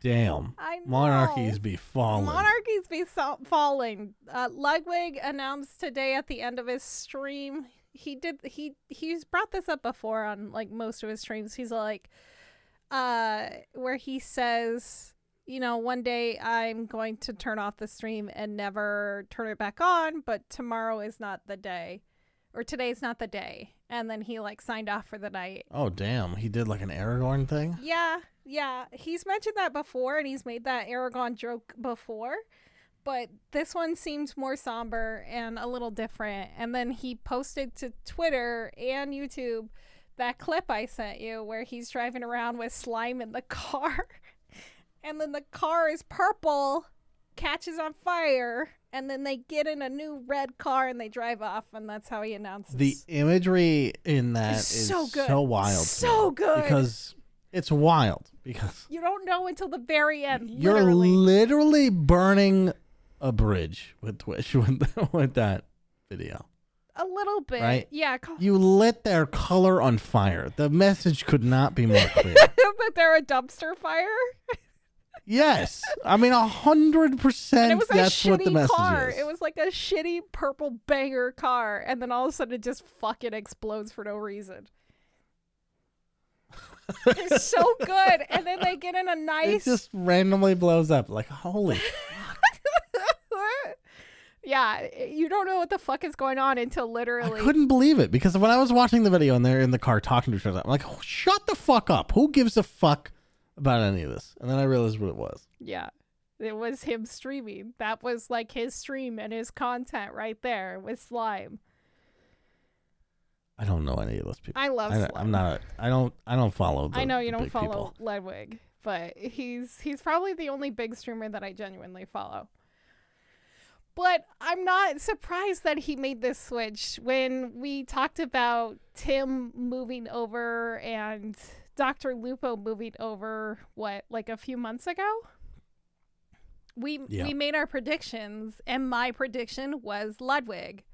Damn. Monarchies be falling.
Monarchies be so- falling. Uh, Ludwig announced today at the end of his stream. He did. He he's brought this up before on like most of his streams. He's like, uh, where he says, you know, one day I'm going to turn off the stream and never turn it back on, but tomorrow is not the day, or today's not the day. And then he like signed off for the night.
oh damn. He did like an Aragorn thing.
Yeah, yeah. He's mentioned that before and he's made that Aragorn joke before. But this one seems more somber and a little different. And then he posted to Twitter and YouTube that clip I sent you where he's driving around with slime in the [LAUGHS] car. And then the car is purple, catches on fire, and then they get in a new red car and they drive off. And that's how he announces.
The imagery in that
It's
is
so good.
so wild.
So good.
Because it's wild. Because
you don't know until the very end.
you're
literally.
literally burning a bridge with Twitch [LAUGHS] with, with that video.
A little bit.
Right?
Yeah.
You lit their color on fire. The message could not be more clear. [LAUGHS]
that they're a dumpster fire. [LAUGHS]
yes. I mean, a hundred percent
it was a
that's what the
shitty
message
car.
is.
It was like a shitty purple banger car. And then all of a sudden it just fucking explodes for no reason. it's so good. [LAUGHS] And then they get in a nice.
It just randomly blows up. Like, holy. [LAUGHS]
yeah. You don't know what the fuck is going on until literally
I
literally.
couldn't believe it because when I was watching the video and they're in the car talking to each other, I'm like, oh, shut the fuck up. Who gives a fuck about any of this? And then I realized what it was.
Yeah. It was him streaming. That was like his stream and his content right there with slime.
I don't know any of those people.
I love
I,
slime.
am not. I don't. I don't follow. The,
I know you don't follow
people.
Ludwig, but he's he's probably the only big streamer that I genuinely follow. But I'm not surprised that he made this switch when we talked about Tim moving over and Dr. Lupo moving over what like a few months ago. We
Yeah.
we made our predictions and my prediction was Ludwig.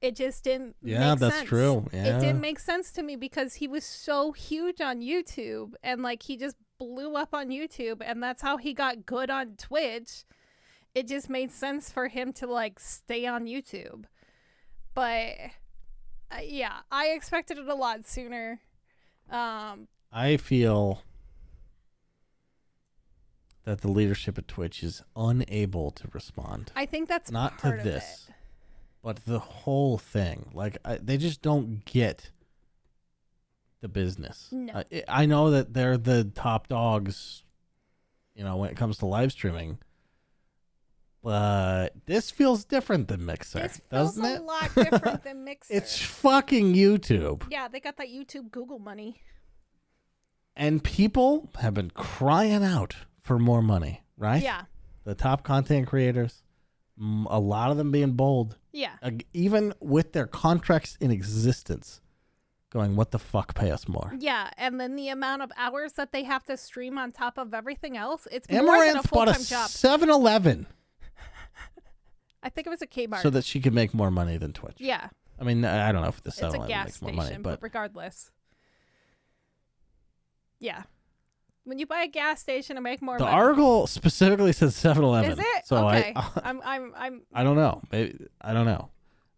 It just didn't
Yeah,
make
that's
sense
true. Yeah.
it didn't make sense to me because he was so huge on YouTube and like he just blew up on YouTube and that's how he got good on Twitch. It just made sense for him to like stay on YouTube. But uh, yeah, I expected it a lot sooner. Um
I feel that the leadership at Twitch is unable to respond.
I think that's
Not
part
to
of
this,
it.
but the whole thing. Like I, they just don't get the business.
No.
I, I know that they're the top dogs. You know, when it comes to live streaming. But this feels different than Mixer,
This feels
doesn't
a
it?
lot [LAUGHS] different than Mixer.
It's fucking YouTube.
yeah, they got that YouTube Google money.
And people have been crying out for more money, right?
Yeah,
The top content creators, a lot of them being bold,
yeah,
even with their contracts in existence, going, what the fuck, pay us more?
yeah. And then the amount of hours that they have to stream on top of everything else, it's more than a
Amouranth
full
bought a
time job.
7 Eleven
I think it was a Kmart.
so that she could make more money than Twitch.
yeah,
I mean, I don't know if the
it's
7
a
Eleven makes more
station,
money,
but
but
regardless. Yeah. When you buy a gas station to make more
the
money.
article specifically says 7 Eleven.
Is it?
So
okay.
I, [LAUGHS]
I'm I'm I'm
I don't know. Maybe I don't know.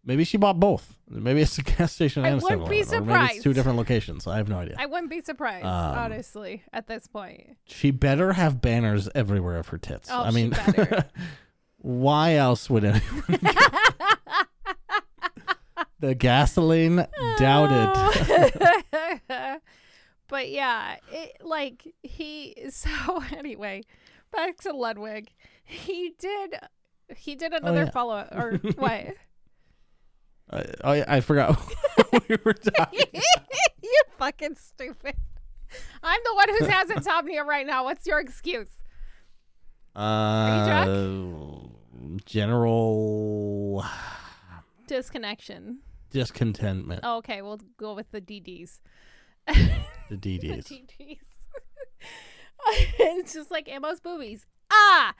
Maybe she bought both. Maybe it's a [LAUGHS] gas station
I
and a
wouldn't be
7-Eleven, or maybe it's two different locations. I have no idea.
I wouldn't be surprised,
Um,
honestly, at this point.
She better have banners everywhere of her tits.
Oh,
I
she
mean,
better. [LAUGHS]
why else would anyone? the gasoline doubted.
Oh. but yeah, it like he [LAUGHS] so anyway, back to Ludwig. He did he did another [LAUGHS]
Oh, yeah.
follow up or what?
I, I, I forgot [LAUGHS] what we were talking.
you fucking stupid. I'm the one who has insomnia right now. What's your excuse?
Uh,
you
general
Disconnection.
discontentment.
Oh, okay, we'll go with the DDs.
The [LAUGHS]
The
DDs. [LAUGHS]
It's just like Ammo's boobies. Ah.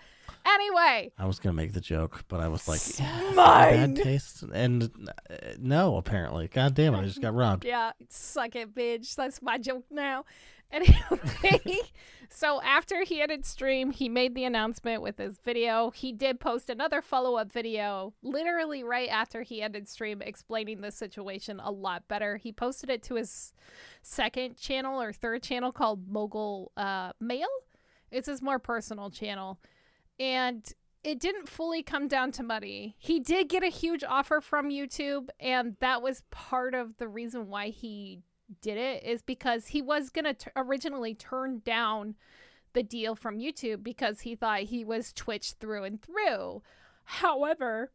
Anyway,
I was gonna make the joke, but I was like, yeah, bad taste, and uh, no, apparently, god damn it, I just got robbed. [LAUGHS]
yeah, suck it, bitch. That's my joke now. [LAUGHS] Anyway, so after he ended stream, he made the announcement with his video. He did post another follow up video, literally right after he ended stream, explaining the situation a lot better. He posted it to his second channel or third channel called Mogul uh, Mail. It's his more personal channel. And it didn't fully come down to money. He did get a huge offer from YouTube, and that was part of the reason why he did it is because he was going to originally turn down the deal from YouTube because he thought he was Twitch through and through. However,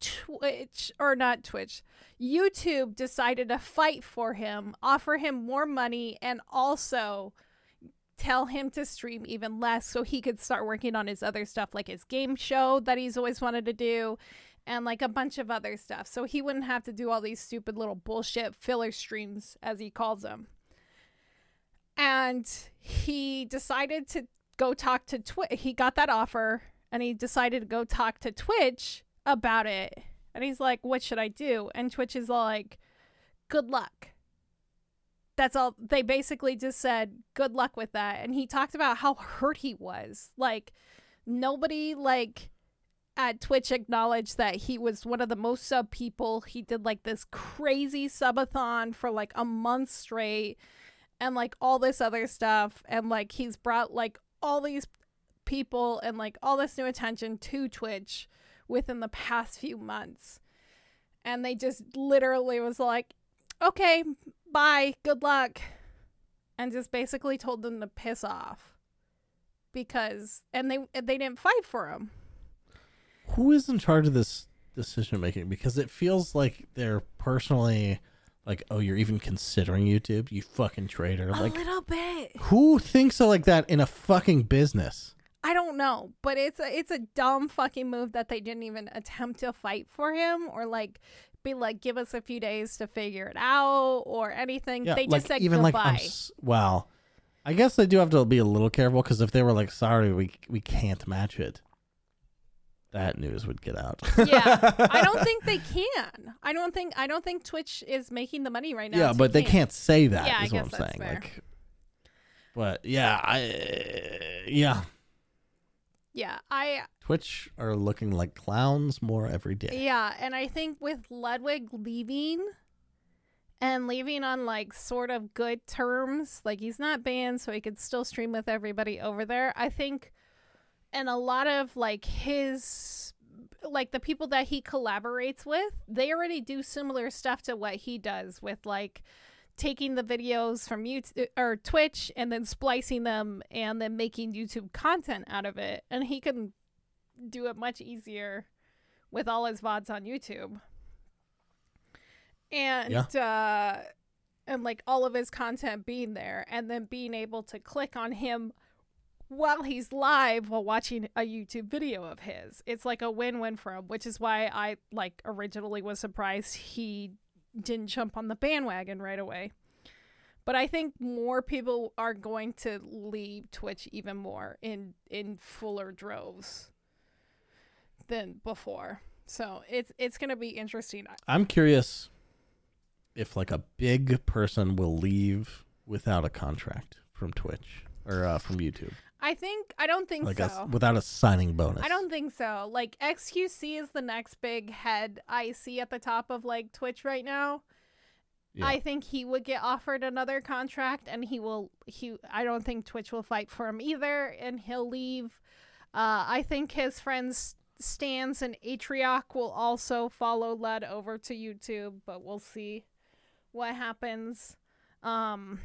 Twitch or not Twitch, YouTube decided to fight for him, offer him more money, and also tell him to stream even less so he could start working on his other stuff like his game show that he's always wanted to do and like a bunch of other stuff. So he wouldn't have to do all these stupid little bullshit filler streams as he calls them and he decided to go talk to twitch he got that offer and he decided to go talk to twitch about it. And he's like what should i do? And twitch is like good luck. That's all they basically just said good luck with that. And he talked about how hurt he was. Like nobody like at twitch acknowledged that he was one of the most sub people he did like this crazy subathon for like a month straight and like all this other stuff and like he's brought like all these people and like all this new attention to twitch within the past few months and they just literally was like okay bye, good luck. And just basically told them to piss off. Because and they they didn't fight for him.
Who is in charge of this decision making? Because it feels like they're personally like, oh, you're even considering YouTube, you fucking traitor. Like,
a little bit.
who thinks of like that in a fucking business?
I don't know, but it's a it's a dumb fucking move that they didn't even attempt to fight for him or like be like give us a few days to figure it out or anything.
Yeah,
they
like
just said
even
goodbye.
like, s- well, I guess they do have to be a little careful because if they were like, sorry, we we can't match it, that news would get out. [LAUGHS]
yeah, I don't think they [LAUGHS] can. I don't think I don't think Twitch is making the money right now.
yeah, but they
can.
can't say that.
Yeah, I
is what
guess
I'm
that's
saying.
fair.
Like, but yeah, I yeah,
Yeah, I
Twitch are looking like clowns more every day.
Yeah, and I think with Ludwig leaving and leaving on like sort of good terms, like he's not banned, so he could still stream with everybody over there. I think, and a lot of like his, like the people that he collaborates with, they already do similar stuff to what he does with like taking the videos from YouTube or Twitch and then splicing them and then making YouTube content out of it. And he can do it much easier with all his VODs on YouTube. And uh and like all of his content being there and then being able to click on him while he's live while watching a YouTube video of his. It's like a win-win for him, which is why I like originally was surprised he didn't jump on the bandwagon right away. But I think more people are going to leave Twitch even more in in fuller droves than before. So it's it's going to be interesting.
I'm curious if like a big person will leave without a contract from Twitch or uh, from YouTube,
I think I don't think
like
so.
a, without a signing bonus.
I don't think so. Like XQC is the next big head I see at the top of like Twitch right now.
Yeah.
I think he would get offered another contract and he will he I don't think Twitch will fight for him either and he'll leave. Uh I think his friends Stans and Atrioc will also follow Lud over to YouTube, but we'll see what happens. Um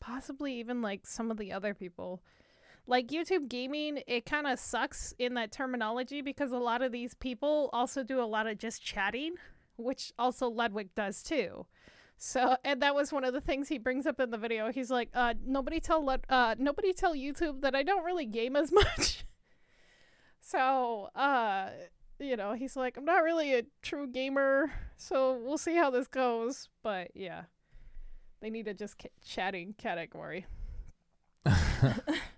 possibly even like some of the other people. Like YouTube gaming, it kind of sucks in that terminology because a lot of these people also do a lot of just chatting, which also Ludwig does too. So, and that was one of the things he brings up in the video. He's like, uh, nobody tell Lud- uh, nobody tell YouTube that I don't really game as [LAUGHS] much. so, uh, you know, he's like, I'm not really a true gamer, so we'll see how this goes. But yeah, they need a just ca- chatting category. [LAUGHS] [LAUGHS]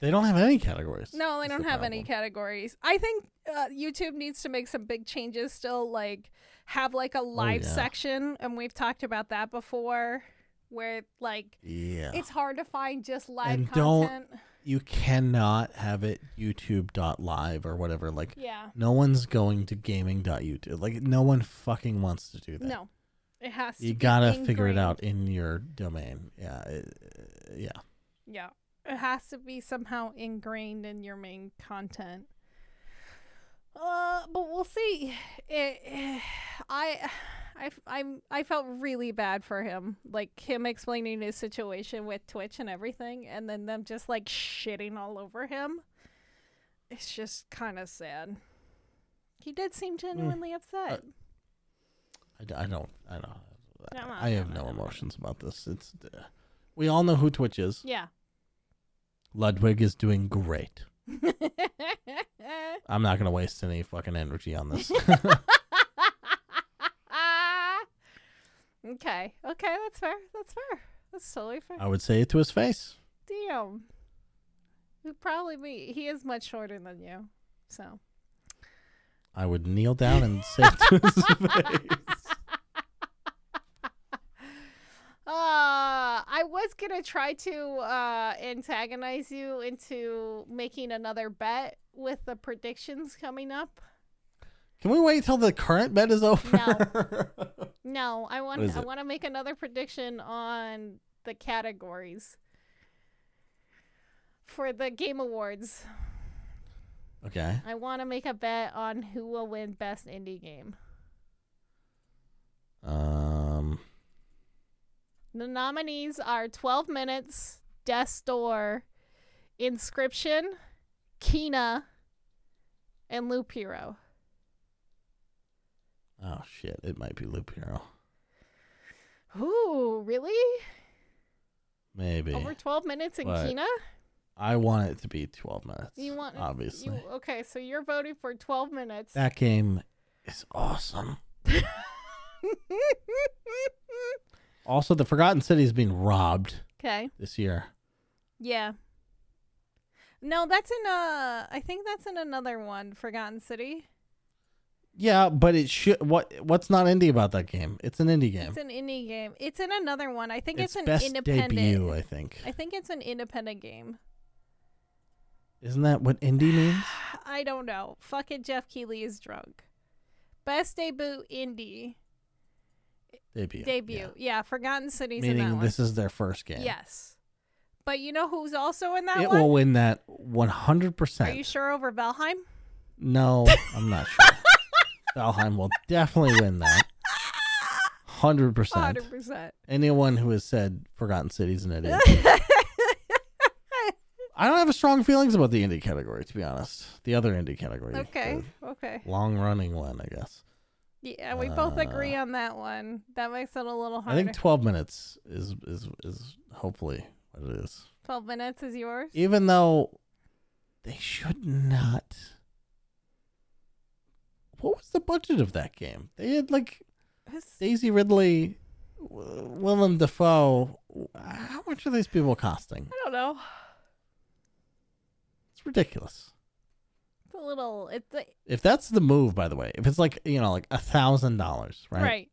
they don't have any categories.
No, they
That's
don't
the
have any categories. I think uh, YouTube needs to make some big changes still, like have like a live
Oh, yeah.
section, and we've talked about that before, where like
Yeah.
it's hard to find just live
And don't-
content.
you cannot have it YouTube.live or whatever. Like,
Yeah,
no one's going to gaming.youtube. Like, no one fucking wants to do that.
no, it has to.
You
be
gotta figure it out in your domain. Yeah. it- yeah.
Yeah, it has to be somehow ingrained in your main content. Uh, but we'll see. It, I, I, I'm, I felt really bad for him. Like him explaining his situation with Twitch and everything, and then them just like shitting all over him. It's just kind of sad. He did seem genuinely upset.
I don't. I don't.
On,
I have no
on.
emotions about this. It's. Uh, we all know who Twitch is.
yeah.
Ludwig is doing great. [LAUGHS] I'm not gonna waste any fucking energy on this. [LAUGHS]
okay. Okay, that's fair. That's fair. That's totally fair.
I would say it to his face.
Damn. He'd probably be. He is much shorter than you. So.
I would kneel down and say it to his [LAUGHS] face.
Uh, I was gonna try to uh antagonize you into making another bet with the predictions coming up.
Can we wait till the current bet is over?
No, [LAUGHS] no. I want I want to make another prediction on the categories for the game awards.
okay.
I want to make a bet on who will win best indie game.
Um.
The nominees are 12 Minutes, Death's Door, Inscryption, Kena, and Loop Hero.
Oh shit! It might be Loop Hero.
Ooh, really?
Maybe.
Over 12 minutes in
But-
Kena?
I want it to be 12 minutes.
You want
obviously.
You, okay, so you're voting for 12 minutes.
That game is awesome. [LAUGHS] Also, the Forgotten City is being robbed
okay.
this year.
Yeah. No, that's in uh I think that's in another one, Forgotten City.
Yeah, but it should. What? What's not indie about that game? It's an indie game.
It's an indie game. It's in another one. I think it's, an
best
independent.
debut, I think.
I think it's an independent game.
Isn't that what indie means? [SIGHS]
I don't know. Fucking Jeff Keighley is drunk. Best debut indie
Debut.
debut. Yeah, Forgotten Cities in that
Meaning
one.
this is their first game.
Yes. But you know who's also in that
It
one?
will win that 100%.
Are you sure over Valheim?
No, I'm not sure. [LAUGHS] Valheim will definitely win that. 100%.
100%.
Anyone who has said Forgotten Cities an idiot. [LAUGHS] I don't have strong feelings about the indie category, to be honest. The other indie category.
Okay. Okay.
Long running one, I guess.
Yeah, we both agree on that one. That makes it a little harder.
I think 12 minutes is is is hopefully what it is.
12 minutes is yours?
Even though they should not. What was the budget of that game? They had like
It's-
Daisy Ridley, Willem Dafoe. How much are these people costing?
I don't know.
It's ridiculous.
It's a little. It's a,
If that's the move, by the way, if it's like you know like a thousand dollars, right?
right.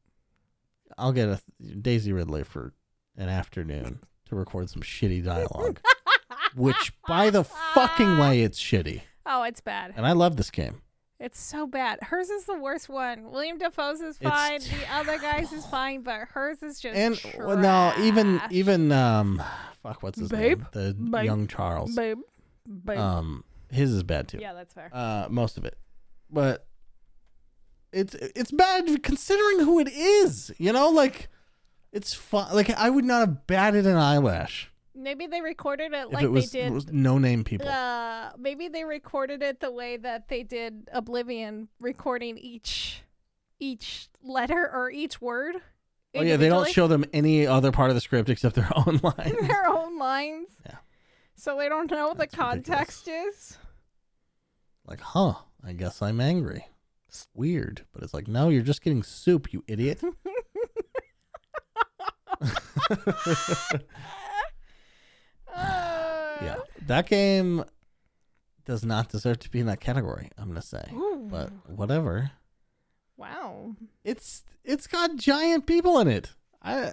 I'll get a Daisy Ridley for an afternoon to record some shitty dialogue. [LAUGHS] which, by the fucking way, it's shitty.
Oh, it's bad.
And I love this game.
It's so bad. Hers is the worst one. William Dafoe's is
It's
fine. The other guys is fine, but hers is just
And
trash.
well, no, even even um, fuck, what's his
Babe?
name? The
Babe?
young Charles.
babe, babe.
Um, his is bad too.
yeah, that's fair.
Uh, most of it, but it's it's bad considering who it is. You know, like it's fun. Like I would not have batted an eyelash
Maybe they recorded it like
it was,
they did.
no name people.
Uh, maybe they recorded it the way that they did Oblivion, recording each each letter or each word.
oh yeah, they don't show them any other part of the script except their [LAUGHS] own [LAUGHS] lines.
their own lines.
Yeah.
So they don't know what the
That's ridiculous.
context is.
Like, huh? I guess I'm angry. It's weird, but it's like, no, you're just getting soup, you idiot. [LAUGHS] Yeah, that game does not deserve to be in that category. I'm gonna say,
Ooh.
but whatever.
wow.
It's it's got giant people in it. I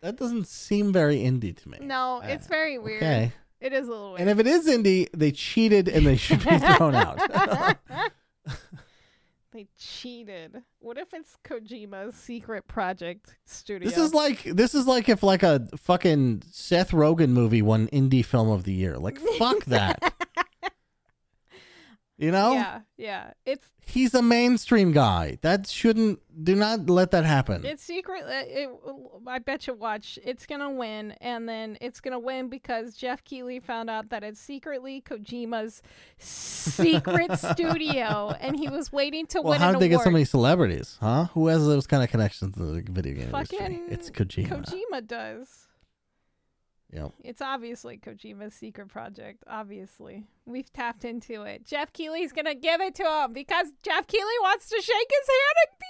that doesn't seem very indie to me.
No, it's
Uh,
very weird.
Okay,
It is a little weird.
and if it is indie, they cheated and they should be thrown out. [LAUGHS]
they cheated. What if it's Kojima's secret project studio?
This is like this is like if like a fucking Seth Rogen movie won indie film of the year. Like fuck that. [LAUGHS] You know?
Yeah, yeah. It's
He's a mainstream guy. That shouldn't do not let that happen.
it's secret. uh, It, I bet you watch. It's gonna win, and then it's gonna win because Jeff Keighley found out that it's secretly Kojima's secret [LAUGHS] studio, and he was waiting to
well,
win
how did they get so many celebrities, huh? Who has those kind of connections to the video game industry? It's Kojima.
Kojima does.
Yep.
It's obviously Kojima's secret project. Obviously, we've tapped into it. Jeff Keighley's gonna give it to him because Jeff Keighley wants to shake his hand and be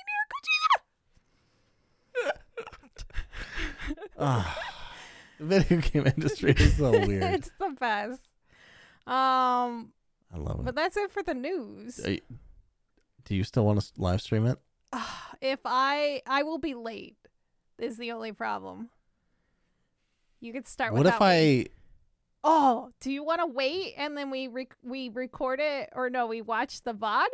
near Kojima. [LAUGHS]
Ah, the video game industry is so [LAUGHS] weird.
it's the best. Um,
I love it.
but that's it for the news.
You- do you still want to live stream it?
if I I will be late, is the only problem. You could start.
What if. I?
Oh, do you want to wait and then we rec- we record it or no? We watch the VOD.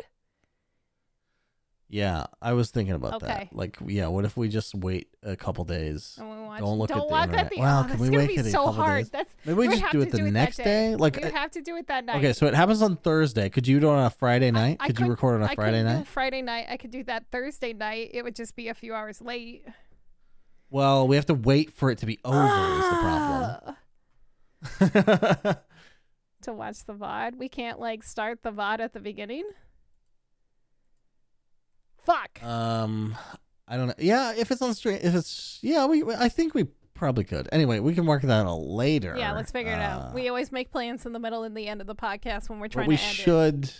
Yeah, I was thinking about
Okay.
that. Like, yeah, what if we just wait a couple days?
And we watch.
Don't look at the
at the.
Wow,
oh,
can we wait a
so
couple
hard.
days?
That's
Maybe we just do it the
do it
next
day.
day. Like, uh,
have to do it that night.
okay, so it happens on Thursday. Could you do it on a Friday night?
I
could you
could-
record on a
I
Friday night?
Friday night. I could do that Thursday night. It would just be a few hours late.
Well, we have to wait for it to be over. is the problem.
Ah. [LAUGHS] to watch the VOD. We can't like start the VOD at the beginning. Fuck.
um, I don't know. Yeah, if it's on stream, if it's yeah, we I think we probably could. Anyway, we can work that out later.
yeah, let's figure it
Uh,
out. We always make plans in the middle and the end of the podcast when we're trying
we
to end it.
should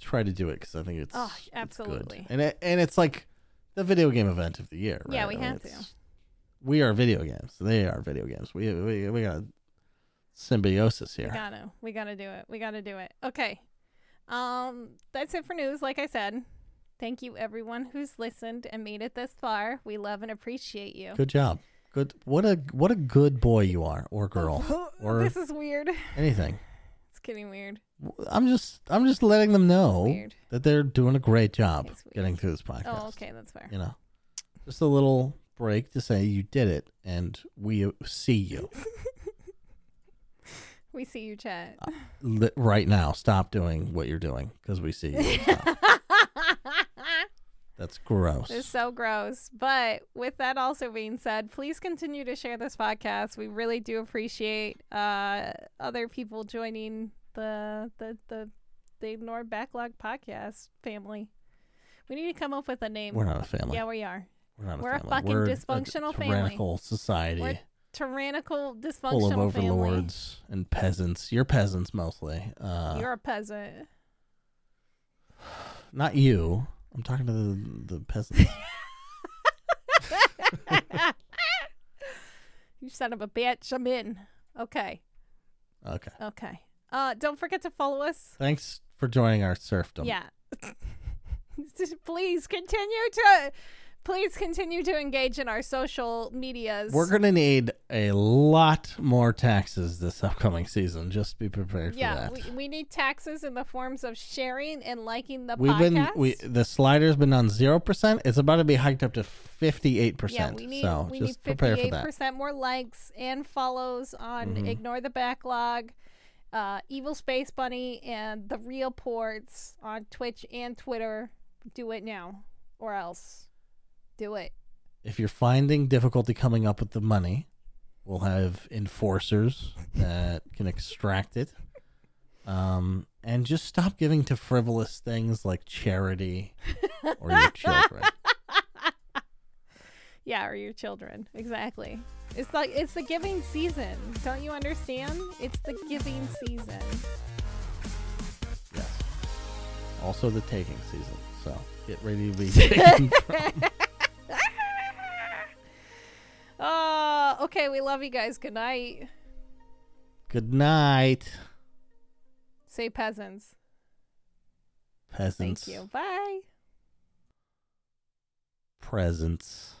try to do it because I think it's
Oh,
it's
absolutely.
and it, and it's like the video game event of the year. Right?
Yeah, we
I mean,
have to.
We are video games. They are video games. We we we got a symbiosis
We
here.
gotta, we gotta do it. We gotta do it. Okay. Um, that's it for news. Like I said, thank you everyone who's listened and made it this far. We love and appreciate you.
Good job. Good. What a what a good boy you are, or girl, [LAUGHS] or
this is weird.
anything.
It's getting weird.
I'm just I'm just letting them know that they're doing a great job getting through this podcast.
Oh, okay, that's fair.
You know, just a little break to say you did it, and we see you [LAUGHS]
We see you, chat.
Li- right now. Stop doing what you're doing because we see you. [LAUGHS] That's gross.
It's so gross. But with that also being said, please continue to share this podcast. We really do appreciate uh, other people joining the the the the Ignore Backlog podcast family. We need to come up with a name.
We're not a family.
yeah, we are.
We're not a
we're a
family.
fucking
we're
dysfunctional
a
family.
tyrannical society
We're Tyrannical, dysfunctional
full of
family.
overlords and peasants. You're peasants mostly. Uh,
You're a peasant. [SIGHS]
not you. I'm talking to the, the peasants. [LAUGHS]
you son of a bitch. I'm in. Okay.
okay.
Okay. Uh, don't forget to follow us.
Thanks for joining our serfdom.
Yeah. [LAUGHS] please continue to please continue to engage in our social medias.
We're gonna need a lot more taxes this upcoming season. Just be prepared for
yeah,
that.
we, we need taxes in the forms of sharing and liking the
We've
podcast.
been we the slider's been on zero percent. It's about to be hiked up to 58.
yeah,
percent.
we need
so
we need
just prepare for
eight
that.
percent more likes and follows on
Mhm.
Ignore the Backlog, uh, Evil Space Bunny, and the Real Ports on Twitch and Twitter. Do it now, or else. Do it.
If you're finding difficulty coming up with the money, we'll have enforcers that can extract it. Um, and just stop giving to frivolous things like charity or your [LAUGHS] children.
Yeah, or your children. Exactly. It's like it's the giving season. Don't you understand? It's the giving season.
Yes. Also the taking season. So get ready to be [LAUGHS] taken from.
Oh, okay. We love you guys. Good night.
Good night,
Say peasants.
peasants.
Thank you. Bye.
Presents.